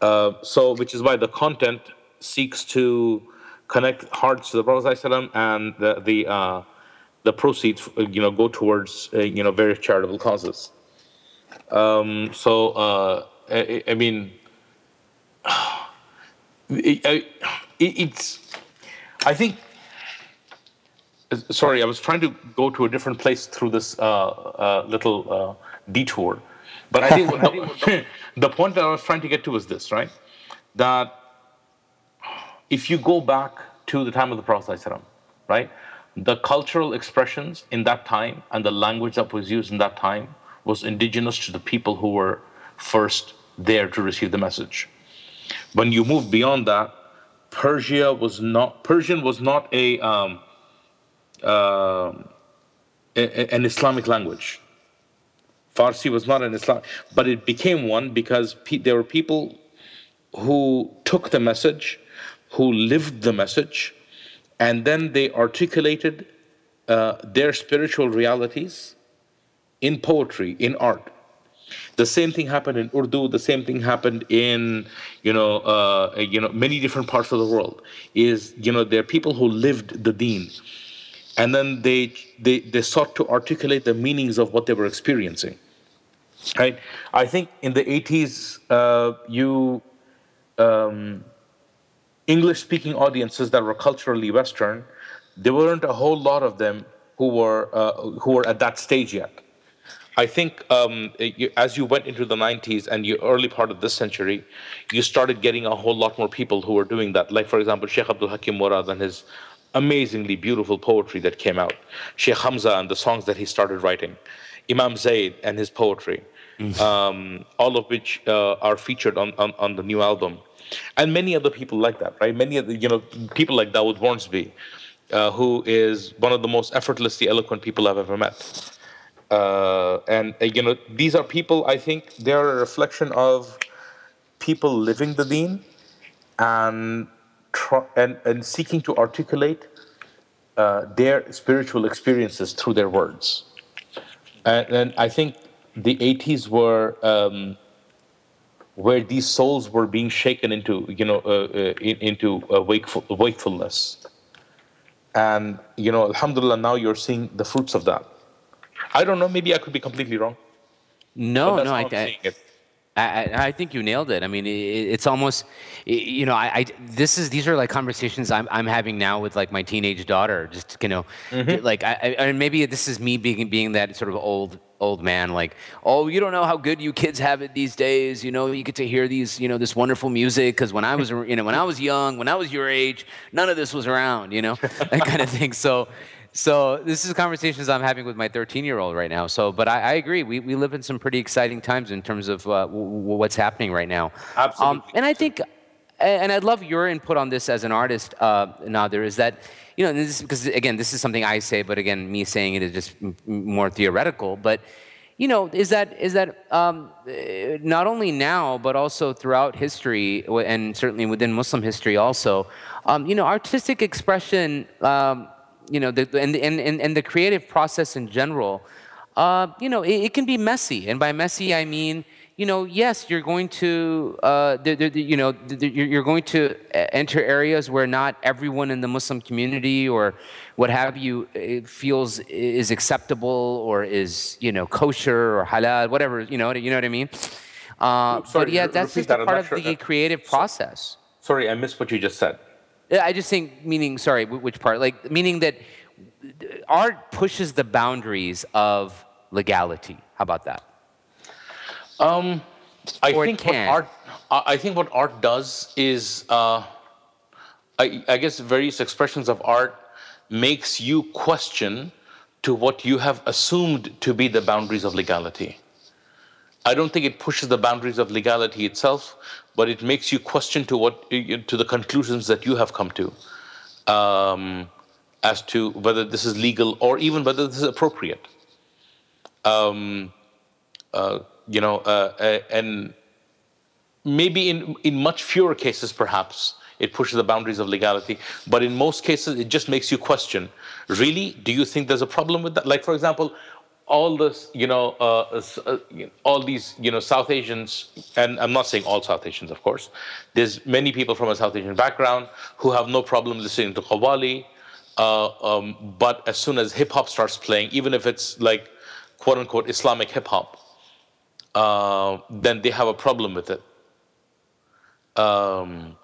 Uh, so, which is why the content seeks to connect hearts to the Prophet ﷺ and the the uh, the proceeds, uh, you know, go towards uh, you know various charitable causes. Um, so, uh, I, I mean, it, I- it- it's i think sorry i was trying to go to a different place through this uh, uh, little uh, detour. But i think the, (laughs) (laughs) the point that i was trying to get to was this right? That if you go back to the time of the prophet right the cultural expressions in that time and the language that was used in that time was indigenous to the people who were first there to receive the message when you move beyond that, Persia was not Persian was not a, um, uh, a- an Islamic language. Farsi was not an Islam, but it became one because pe- there were people who took the message, who lived the message, and then they articulated uh, their spiritual realities in poetry, in art. The same thing happened in Urdu. The same thing happened in, you know, uh, you know, many different parts of the world. Is you know, there are people who lived the Deen, and then they they they sought to articulate the meanings of what they were experiencing. Right. I think in the 80s, uh, you um, English-speaking audiences that were culturally Western, there weren't a whole lot of them who were uh, who were at that stage yet. I think um, you, as you went into the 90s and you early part of this century, you started getting a whole lot more people who were doing that. Like, for example, Sheikh Abdul Hakim Murad and his amazingly beautiful poetry that came out, Sheikh Hamza and the songs that he started writing, Imam Zaid and his poetry, um, all of which uh, are featured on, on, on the new album. And many other people like that, right? Many of the, you know, people like Dawood Wharnsby, uh, who is one of the most effortlessly eloquent people I've ever met uh, and uh, you know these are people i think they are a reflection of people living the deen and and, and seeking to articulate uh, their spiritual experiences through their words. And, and i think the 80s were um, where these souls were being shaken into you know uh, uh, into wakeful, wakefulness. And you know alhamdulillah now you're seeing the fruits of that I don't know. Maybe I could be completely wrong. No, no, I, I. I, I- think you nailed it. I mean, it, it's almost, you know, I, I, this is these are like conversations I'm, I'm having now with like my teenage daughter. Just you know, Mm-hmm. like I, I, and maybe this is me being being that sort of old old man. Like, oh, you don't know how good you kids have it these days. You know, you get to hear these, you know, this wonderful music. Because when I was, you know, when I was young, when I was your age, none of this was around. You know, (laughs) that kind of thing. So. So this is conversations I'm having with my 13 year old right now. So, but I, I agree. We, we live in some pretty exciting times in terms of uh, w- w- what's happening right now. Um, Absolutely. and I think, and I'd love your input on this as an artist, uh, Nader, is that, you know, this, because again, this is something I say, but again, me saying it is just m- more theoretical. But, you know, is that is that um, eh, not only now, but also throughout history, and certainly within Muslim history also, um, you know, artistic expression. Um, you know, the, and, and, and, and the creative process in general, uh, you know, it, it can be messy. And by messy, I mean, you know, yes, you're going to, uh, the, the, you know, you're you're going to enter areas where not everyone in the Muslim community or what have you uh, feels is acceptable or is, you know, kosher or halal, whatever, you know, you know what I mean? Uh, Sorry, but yeah, that's just that. part not of the creative process. Sorry, I missed what you just said. Yeah, I just think, meaning, sorry, which part? Like, meaning that art pushes the boundaries of legality. How about that? Um, I Or think what art. I I think what art does is, uh, I, I guess, various expressions of art makes you question to what you have assumed to be the boundaries of legality. I don't think it pushes the boundaries of legality itself, but it makes you question to what to the conclusions that you have come to, um, as to whether this is legal or even whether this is appropriate. Um, uh, you know, uh, and maybe in, in much fewer cases, perhaps, it pushes the boundaries of legality. But in most cases, it just makes you question really, do you think there's a problem with that? Like, for example, all this, you know, uh, uh, all these, you know, South Asians, and I'm not saying all South Asians, of course. There's many people from a South Asian background who have no problem listening to Qawwali. Uh, um, but as soon as hip hop starts playing, even if it's like quote unquote Islamic hip hop, uh, then they have a problem with it. Um,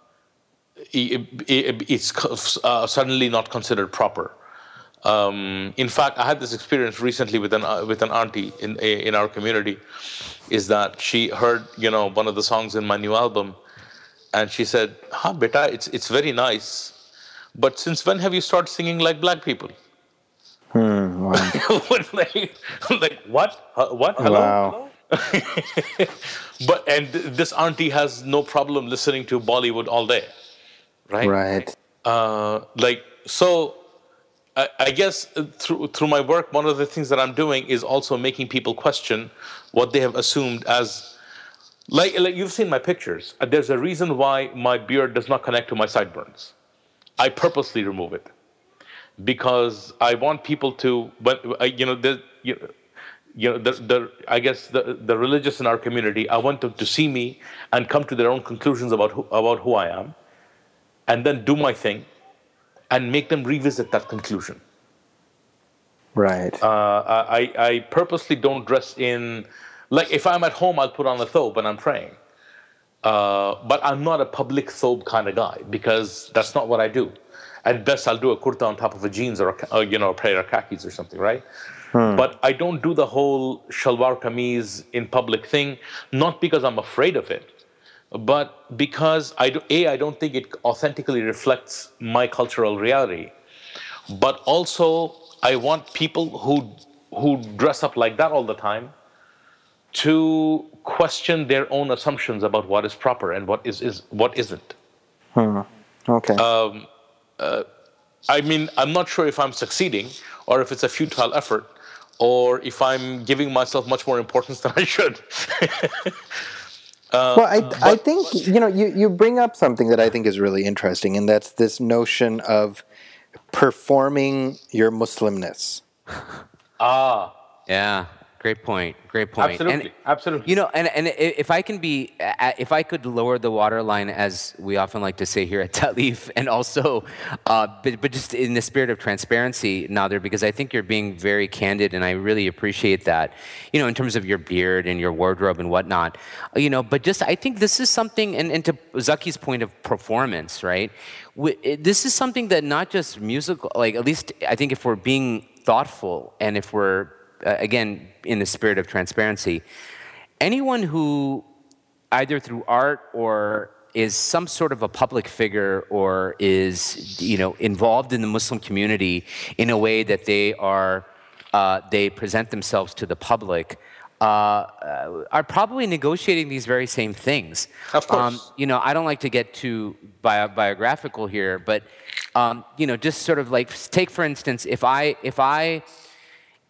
it, it- it's uh, suddenly not considered proper. Um, in fact, I had this experience recently with an uh, with an auntie in in our community. Is that she heard you know one of the songs in my new album, and she said, "Ha, beta, it's it's very nice, but since when have you started singing like black people?" Hmm, wow. (laughs) like, like what? Huh, What? Hello? Wow. Hello? (laughs) but and th- this auntie has no problem listening to Bollywood all day, right? Right. Uh, like so, I, I guess uh, through through my work, one of the things that I'm doing is also making people question what they have assumed as. Like, like you've seen my pictures. Uh, There's a reason why my beard does not connect to my sideburns. I purposely remove it because I want people to, but you know, the, you know, the, the I guess the the religious in our community, I want them to see me and come to their own conclusions about who, about who I am, and then do my thing, and make them revisit that conclusion. Right. Uh, I I purposely don't dress in, like if I'm at home, I'll put on a thobe and I'm praying. Uh, but I'm not a public thobe kind of guy because that's not what I do. At best, I'll do a kurta on top of a jeans or, a, or you know, a pair of khakis or something, right? But I don't do the whole shalwar kameez in public thing, not because I'm afraid of it, but because I do, a I don't think it authentically reflects my cultural reality. But also, I want people who who dress up like that all the time to question their own assumptions about what is proper and what is, is what isn't. Hmm. Okay. Um, uh, I mean, I'm not sure if I'm succeeding or if it's a futile effort or if I'm giving myself much more importance (laughs) than I should. (laughs) well, I, I think you know you, you bring up something that I think is really interesting, and that's this notion of performing your Muslimness. ah, Yeah, great point. Great point. absolutely, And, absolutely. you know, and, and if I can be, if I could lower the waterline, as we often like to say here at (laughs) Ta'leef, and also, uh, but, but just in the spirit of transparency, Nader, because I think you're being very candid, and I really appreciate that, you know, in terms of your beard and your wardrobe and whatnot, you know, but just I think this is something, and, and to Zaki's point of performance, right? This is something that not just musical, like at least I think if we're being thoughtful and if we're uh, again in the spirit of transparency anyone who either through art or is some sort of a public figure or is you know involved in the muslim community in a way that they are uh, they present themselves to the public uh, uh, are probably negotiating these very same things. Of course. Um, you know, I don't like to get too bio- biographical here, but um, you know, just sort of like take for instance, if I if I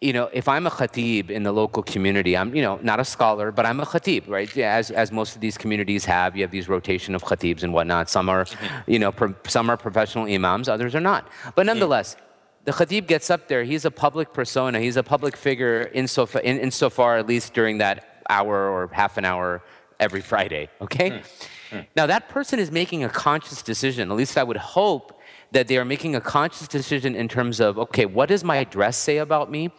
you know, if I'm a khatib in the local community, I'm, you know, not a scholar, but I'm a khatib, right? As, as most of these communities have, you have these rotation of khatibs and whatnot. Some are, you know, pro- some are professional imams, others are not. But nonetheless, the khatib gets up there. He's a public persona. He's a public figure insofar, in, insofar at least during that hour or half an hour every Friday. Okay. Hmm. Hmm. Now that person is making a conscious decision. At least I would hope that they are making a conscious decision in terms of okay, what does my dress say about me?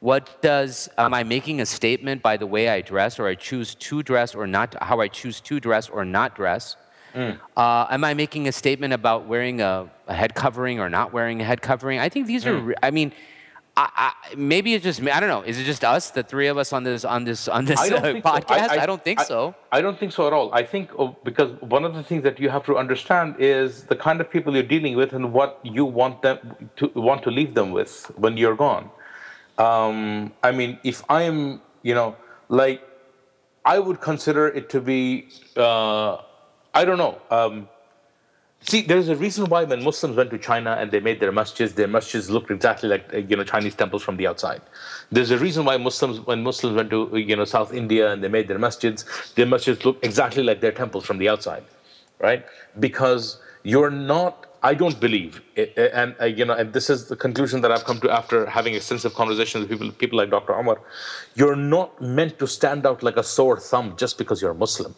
What does am I making a statement by the way I dress, or I choose to dress, or not? How I choose to dress or not dress? Mm. Uh, am I making a statement about wearing a, a, head covering or not wearing a head covering? I think these mm. are. I mean, I, I, maybe it's just me. I don't know. Is it just us, the three of us on this on this on this uh, podcast? So. I, I, don't think so. I don't think so at all. I think oh, because one of the things that you have to understand is the kind of people you're dealing with and what you want them to want to leave them with when you're gone. Um, I mean, if I'm, you know, like, I would consider it to be. Uh, I don't know. Um, see, there's a reason why when Muslims went to China and they made their masjids, their masjids looked exactly like uh, you know Chinese temples from the outside. There's a reason why Muslims, when Muslims went to you know South India and they made their masjids, their masjids look exactly like their temples from the outside, right? Because you're not. I don't believe, and uh, you know, and this is the conclusion that I've come to after having extensive conversations with people, people like Dr. Omar. You're not meant to stand out like a sore thumb just because you're a Muslim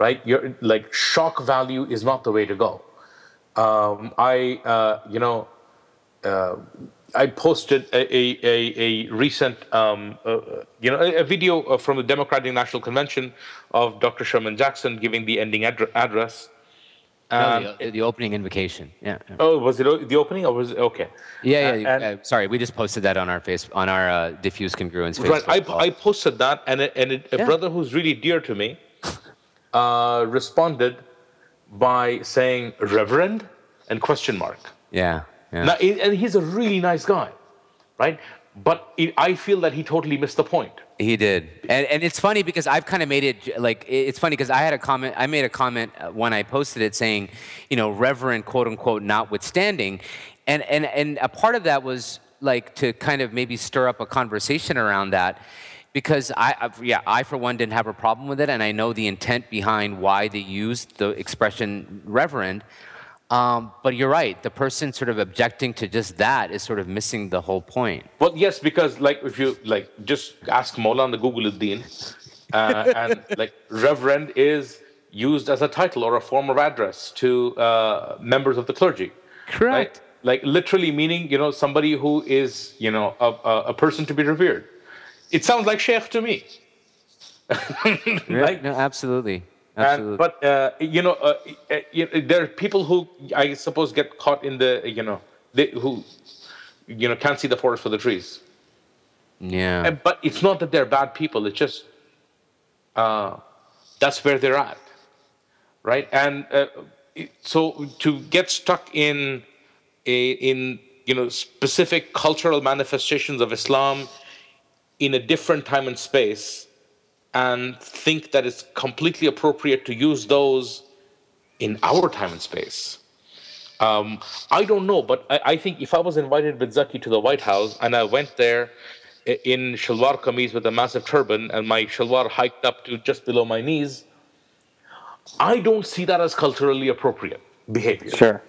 right? You're, like shock value is not the way to go. Um, I, uh, you know, uh, I posted a, a, a recent, um, uh, you know, a, a, video from the Democratic National Convention of Dr. Sherman Jackson giving the ending ad- address. No, the, the, opening invocation. Yeah, Oh, was it the opening or was it okay? Yeah, yeah. And, uh, sorry, we just posted that on our face on our uh, Diffused Congruence. Facebook right. I, I posted that, and it, and it, a yeah. brother who's really dear to me uh, responded by saying Reverend and question mark. Yeah. yeah. Now, and he's a really nice guy, right? But it, I feel that he totally missed the point. He did, and and it's funny because I've kind of made it like it's funny because I had a comment. I made a comment uh, when I posted it saying, you know, Reverend quote unquote notwithstanding, and and and a part of that was like to kind of maybe stir up a conversation around that because I, yeah, I for one didn't have a problem with it, and I know the intent behind why they used the expression reverend. Um, but you're right. The person sort of objecting to just that is sort of missing the whole point. Well, yes, because like if you like just ask Maulana Google Uddin, uh, and (laughs) like reverend is used as a title or a form of address to uh, members of the clergy. Correct. Right? Like literally meaning, you know, somebody who is, you know, a, a person to be revered. It sounds like Sheikh to me. (laughs) right? No, absolutely. Absolutely. And, but uh, you know, uh, uh, you know, there are people who I suppose get caught in the you know they, who you know can't see the forest for the trees. Yeah. And, but it's not that they're bad people. It's just uh, that's where they're at, right? And uh, so to get stuck in a, in you know specific cultural manifestations of Islam in a different time and space and think that it's completely appropriate to use those in our time and space. Um, I don't know, but I, I, think if I was invited with Zaki to the White House and I went there in shalwar kameez with a massive turban and my shalwar hiked up to just below my knees, I don't see that as culturally appropriate behavior. Sure.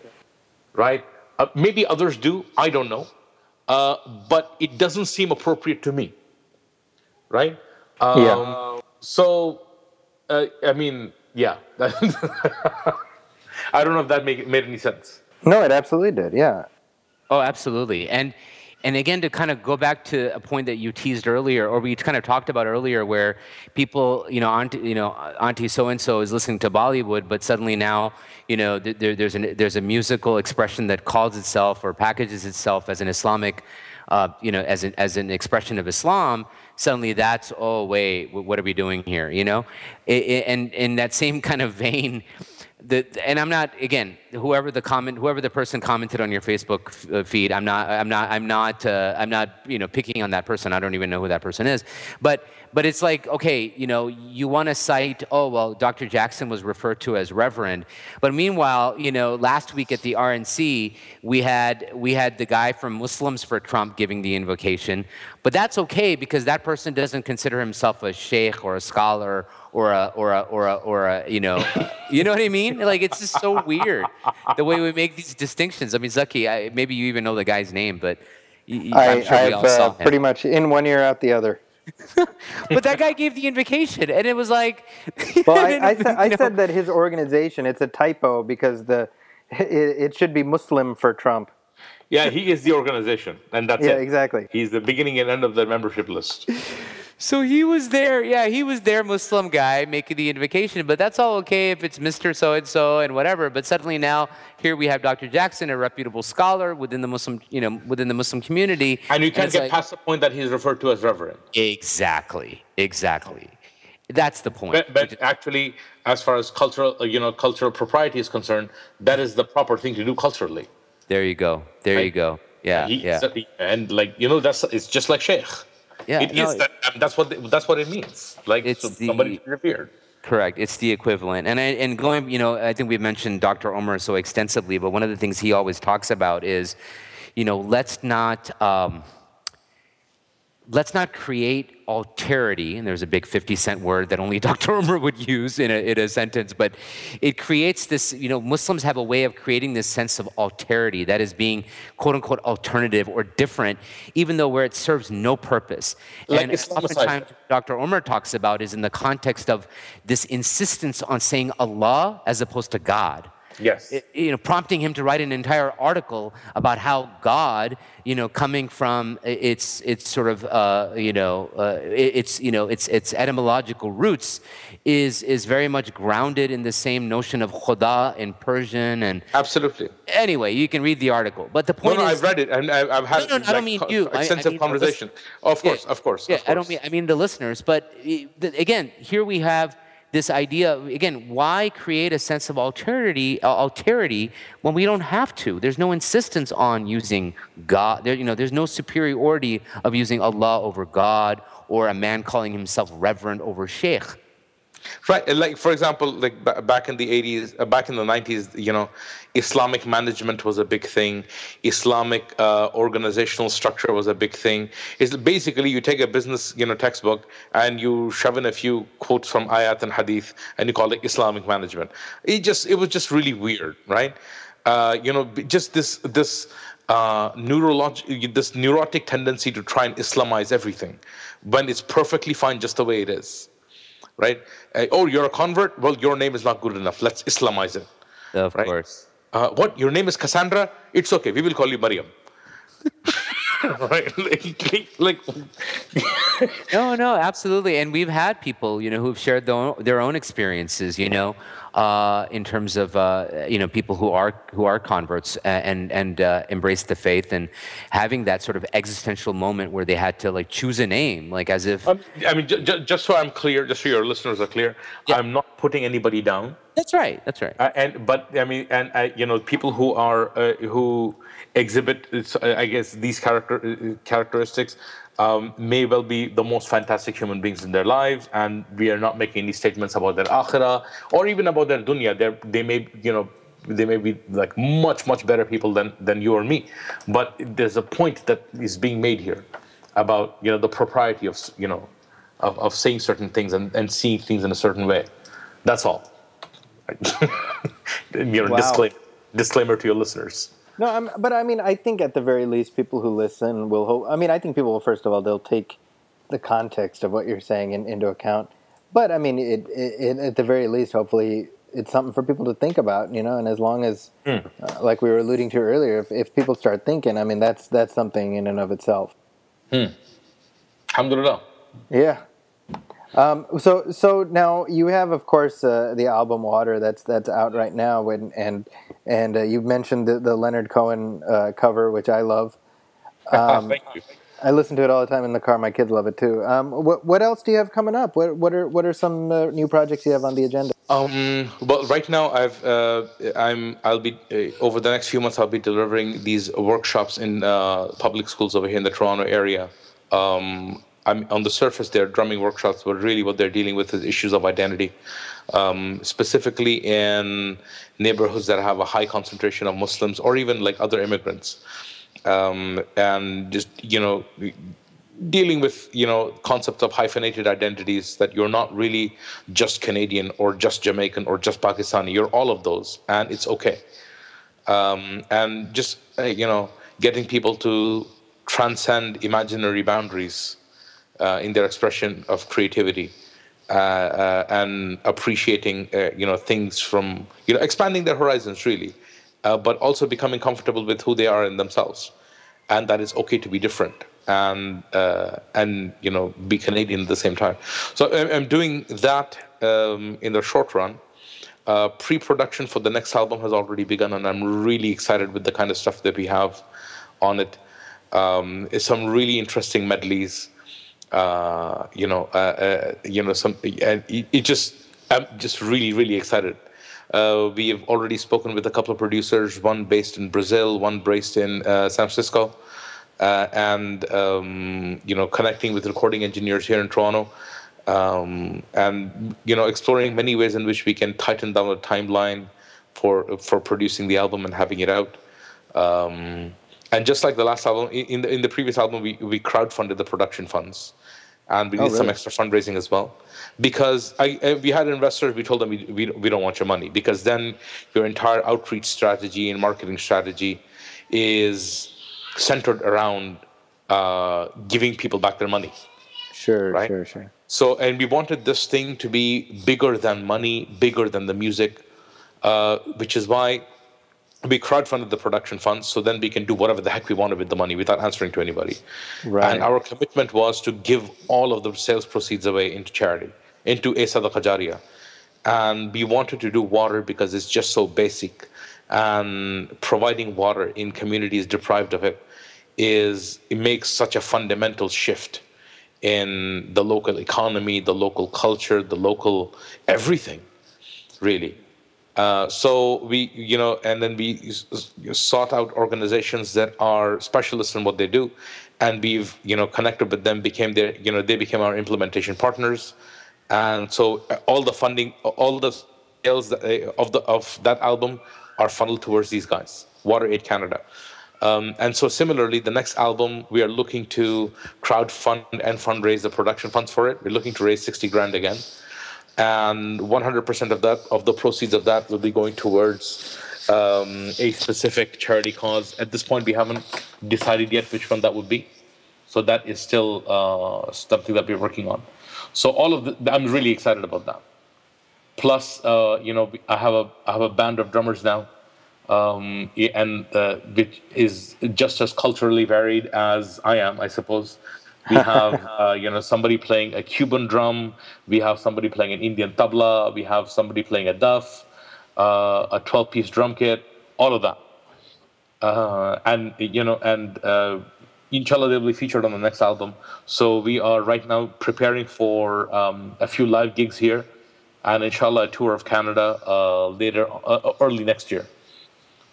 Right? Uh, maybe others do. I don't know. Uh, but it doesn't seem appropriate to me right? Um, yeah. So, uh, I mean, yeah. (laughs) I don't know if that make, made any sense. No, it absolutely did. Yeah. Oh, absolutely. And and again, to kind of go back to a point that you teased earlier, or we kind of talked about earlier, where people, you know, auntie, you know, auntie so and so is listening to Bollywood, but suddenly now, you know, there, there's an there's a musical expression that calls itself or packages itself as an Islamic, uh, you know, as an as an expression of Islam suddenly that's oh wait what are we doing here you know? It, it, and in that same kind of vein the, and I'm not again whoever the comment whoever the person commented on your Facebook uh, feed I'm not I'm not I'm not uh, I'm not you know picking on that person. I don't even know who that person is. But but it's like okay you know you want to cite oh well Dr. Jackson was referred to as reverend. But meanwhile you know last week at the RNC we had we had the guy from Muslims for Trump giving the invocation. But that's okay because that person doesn't consider himself a sheikh or a scholar or a or a or a or a you know (laughs) you know what I mean? Like it's just so weird the way we make these distinctions. I mean, Zaki, I, maybe you even know the guy's name, but I, am sure I've uh, pretty much in one ear out the other. (laughs) but that guy gave the invocation, and it was like. (laughs) well, I, I, said, I said that his organization it's a typo because the it, it should be Muslim for Trump. Yeah, he is the organization, and that's yeah, it. exactly. He's the beginning and end of the membership list. So he was there, yeah, he was there, Muslim guy making the invocation, but that's all okay if it's Mr. So and so and whatever. But suddenly now here we have Dr. Jackson, a reputable scholar within the Muslim, you know, within the Muslim community, and you can't get like, past the point that he's referred to as reverend. Exactly, exactly. That's the point. But, but actually, as far as cultural, uh, you know, cultural propriety is concerned, that is the proper thing to do culturally. There you go. There right? you go. Yeah, he, yeah. And like you know, that's it's just like sheikh. Yeah, it no, is that, um, that's what that's what it means. Like it's the, somebody revered. Correct. It's the equivalent. And I, and going, you know, I think we've mentioned Dr. Omar so extensively, but one of the things he always talks about is, you know, let's not. Um, let's not create alterity, and there's a big 50 cent word that only (laughs) Dr. Omar would use in a, in a sentence, but it creates this, you know, Muslims have a way of creating this sense of alterity, that is being quote unquote alternative or different, even though where it serves no purpose. Like and oftentimes Dr. Omar talks about is in the context of this insistence on saying Allah as opposed to God. Yes. You know, prompting him to write an entire article about how God, you know, coming from its its sort of uh, you know uh, its you know its its etymological roots is is very much grounded in the same notion of Khuda in Persian and absolutely. Anyway, you can read the article, but the point no, no, is, I've read it and I've had no, no, I don't mean you. extensive I, I mean conversation. Of course, yeah, of course. Yeah, of course. I don't mean I mean the listeners, but again, here we have this idea again why create a sense of alterity uh, alterity when we don't have to? There's no insistence on using god there, you know there's no superiority of using allah over god or a man calling himself reverend over sheikh Right, like for example, like back in the 80s, uh, back in the 90s, you know, Islamic management was a big thing. Islamic uh, organizational structure was a big thing. It's basically you take a business, you know, textbook and you shove in a few quotes from ayat and hadith, and you call it Islamic management. It just, it was just really weird, right? Uh, you know, just this this uh, neurolog- this neurotic tendency to try and Islamize everything, when it's perfectly fine just the way it is right? Uh, oh, you're a convert? Well, your name is not good enough. Let's Islamize it. Of right? course. Uh, what? Your name is Cassandra? It's okay. We will call you Mariam. (laughs) right? like, like no, no, absolutely. And we've had people, you know, who've shared their own, their own experiences, you know, uh, in terms of uh, you know people who are who are converts and and uh, embrace the faith and having that sort of existential moment where they had to like choose a name, like as if. Um, I mean, j- j- just so I'm clear, just so your listeners are clear, yeah. I'm not putting anybody down. That's right. That's right. Uh, and but I mean, and uh, you know, people who are uh, who exhibit, I guess, these character characteristics um, may well be the most fantastic human beings in their lives, and we are not making any statements about their akhirah or even about their dunya. They're, they may, you know, they may be like much, much better people than, than you or me. But there's a point that is being made here about, you know, the propriety of, you know, of, of saying certain things and, and seeing things in a certain way. That's all. (laughs) you know, wow. disclaimer, disclaimer to your listeners. No, I'm, but I mean, I think at the very least, people who listen will hope. I mean, I think people will first of all they'll take the context of what you're saying in, into account. But I mean, it, it, it, at the very least, hopefully, it's something for people to think about, you know. And as long as, mm. uh, like we were alluding to earlier, if, if people start thinking, I mean, that's that's something in and of itself. Hmm. Alhamdulillah. Yeah. Um, so so now you have, of course, uh, the album Water that's that's out right now, and and and uh, you mentioned the, the Leonard Cohen uh, cover, which I love. (laughs) Um, Thank you. I listen to it all the time in the car. My kids love it too. Um, what what else do you have coming up? What what are what are some uh, new projects you have on the agenda? Um, well, right now I've uh, I'm I'll be uh, over the next few months I'll be delivering these workshops in uh, public schools over here in the Toronto area. Um, I'm on the surface, they're drumming workshops, but really what they're dealing with is issues of identity, um, specifically in neighborhoods that have a high concentration of Muslims or even like other immigrants, um, and just you know dealing with you know concepts of hyphenated identities that you're not really just Canadian or just Jamaican or just Pakistani. You're all of those, and it's okay. Um, and just uh, you know getting people to transcend imaginary boundaries in their expression of creativity uh, uh, and appreciating uh, you know things from you know expanding their horizons really, uh, but also becoming comfortable with who they are in themselves, and that it's okay to be different and uh, and you know be Canadian at the same time. So I'm, doing that um, in the short run. Uh, pre-production for the next album has already begun, and I'm really excited with the kind of stuff that we have on it. Um, some really interesting medleys. Uh, you know, uh, uh, you know, and it, it, just, I'm just really, really excited. Uh, we have already spoken with a couple of producers, one based in Brazil, one based in San Francisco, and um, you know, connecting with recording engineers here in Toronto um, and you know exploring many ways in which we can tighten down the timeline for for producing the album and having it out. Um, and just like the last album, in the in the previous album, we we crowdfunded the production funds, and we oh, did really? some extra fundraising as well. Because I, we had investors, we told them we, we we don't want your money because then your entire outreach strategy and marketing strategy is centered around uh, giving people back their money. Sure, right? sure, sure. So, and we wanted this thing to be bigger than money, bigger than the music, uh, which is why we crowdfunded the production funds so then we can do whatever the heck we wanted with the money without answering to anybody. Right. And our commitment was to give all of the sales proceeds away into charity, into a sadaqah And we wanted to do water because it's just so basic. And providing water in communities deprived of it is, it makes such a fundamental shift in the local economy, the local culture, the local everything, really. Uh, so we, you know, and then we sought out organizations that are specialists in what they do, and we've, you know, connected with them. Became their, you know, they became our implementation partners, and so uh, all the funding, all the sales of the of that album are funneled towards these guys, WaterAid Canada. Um, and so similarly, the next album, we are looking to crowd fund and fundraise the production funds for it. We're looking to raise 60 grand again. And 100% of that, of the proceeds of that will be going towards um, a specific charity cause. At this point, we haven't decided yet which one that would be. So that is still uh, something that we're working on. So all of the, I'm really excited about that. Plus, uh, you know, I have a I have a band of drummers now um, and uh, which is just as culturally varied as I am, I suppose. We have, uh, you know, somebody playing a Cuban drum. We have somebody playing an Indian tabla. We have somebody playing a duff, uh, a 12-piece drum kit, all of that. Uh, and you know, and uh, inshallah, they'll be featured on the next album. So we are right now preparing for um, a few live gigs here, and inshallah, a tour of Canada uh, later, early next year.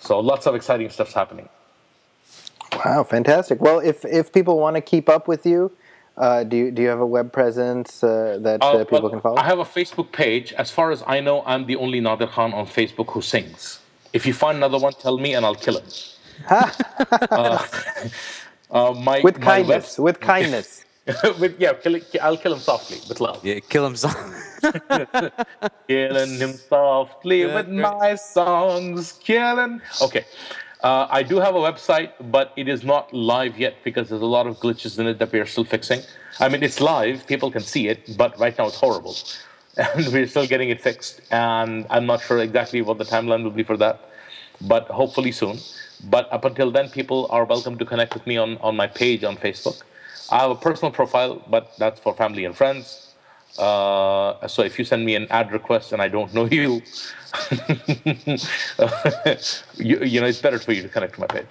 So lots of exciting stuff's happening. Wow, fantastic! Well, if if people want to keep up with you, uh, do you do you have a web presence uh, that uh, people well, can follow? I have a Facebook page. As far as I know, I'm the only Nader Khan on Facebook who sings. If you find another one, tell me and I'll kill him. (laughs) uh, (laughs) uh my, with kindness, with (laughs) kindness. with, yeah, kill, I'll kill him softly with love. Yeah, kill him softly. killing him softly yeah, with great. my songs, killing. Okay. Uh, I do have a website, but it is not live yet because there's a lot of glitches in it that we are still fixing. I mean, it's live, people can see it, but right now it's horrible. (laughs) And we're still getting it fixed. And I'm not sure exactly what the timeline will be for that, but hopefully soon. But up until then, people are welcome to connect with me on, on my page on Facebook. I have a personal profile, but that's for family and friends. Uh, so if you send me an add request and I don't know you, (laughs) you, you, know, it's better for you to connect to my page.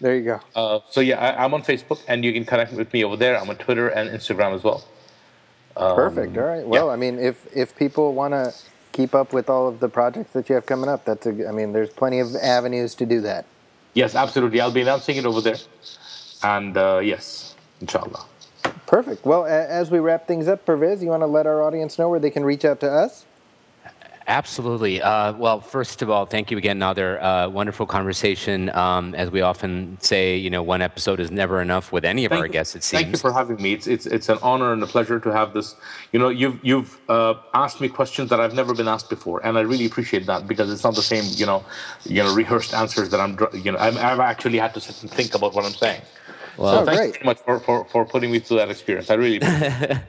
There you go. Uh, so yeah, I, am on Facebook, and you can connect with me over there. I'm on Twitter and Instagram as well. Um, Perfect. All right. Well, yeah. I mean, if if people want to keep up with all of the projects that you have coming up, that's a. I mean, there's plenty of avenues to do that. Yes, absolutely. I'll be announcing it over there, and uh, yes, inshallah. Perfect. Well, as we wrap things up, Pervez, you want to let our audience know where they can reach out to us? Absolutely. Uh, well, first of all, thank you again, Another Uh, wonderful conversation. Um, as we often say, you know, one episode is never enough with any of thank our you, guests. It seems. Thank you for having me. It's it's it's an honor and a pleasure to have this. You know, you've you've uh, asked me questions that I've never been asked before, and I really appreciate that because it's not the same, you know, you know, rehearsed answers that I'm. You know, i have actually had to sit and think about what I'm saying. Well, so thank you so much for, for, for putting me through that experience. I really (laughs)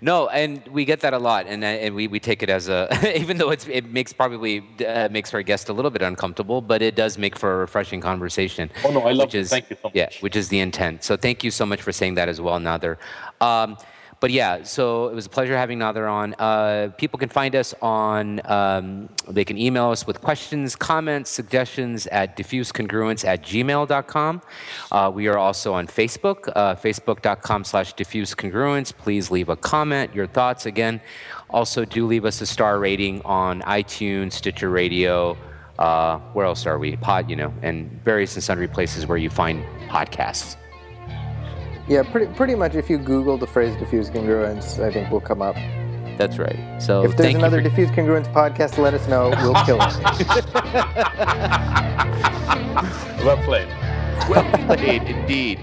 No, and we get that a lot, and uh, and we, we take it as a (laughs) even though it's it makes probably uh, makes our guest a little bit uncomfortable, but it does make for a refreshing conversation. Oh no, I love it. Thank you so much. Yeah, which is the intent. So thank you so much for saying that as well, Nader. Um, but yeah, so it was a pleasure having Nader on. Uh, people can find us on, um, they can email us with questions, comments, suggestions at diffusecongruence at gmail.com. Uh, we are also on Facebook, uh, facebook.com slash diffusecongruence. Please leave a comment, your thoughts. Again, also do leave us a star rating on iTunes, Stitcher Radio. Uh, where else are we? Pod, you know, and various and sundry places where you find podcasts. Yeah, pretty pretty much. If you Google the phrase Diffused Congruence, I think will come up. That's right. So if there's another for... Diffused Congruence podcast, let us know. We'll (laughs) kill it. (laughs) well played. Well played, indeed.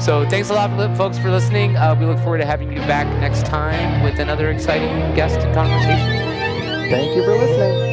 So thanks a lot, folks, for listening. Uh, we look forward to having you back next time with another exciting guest and conversation. Thank you for listening.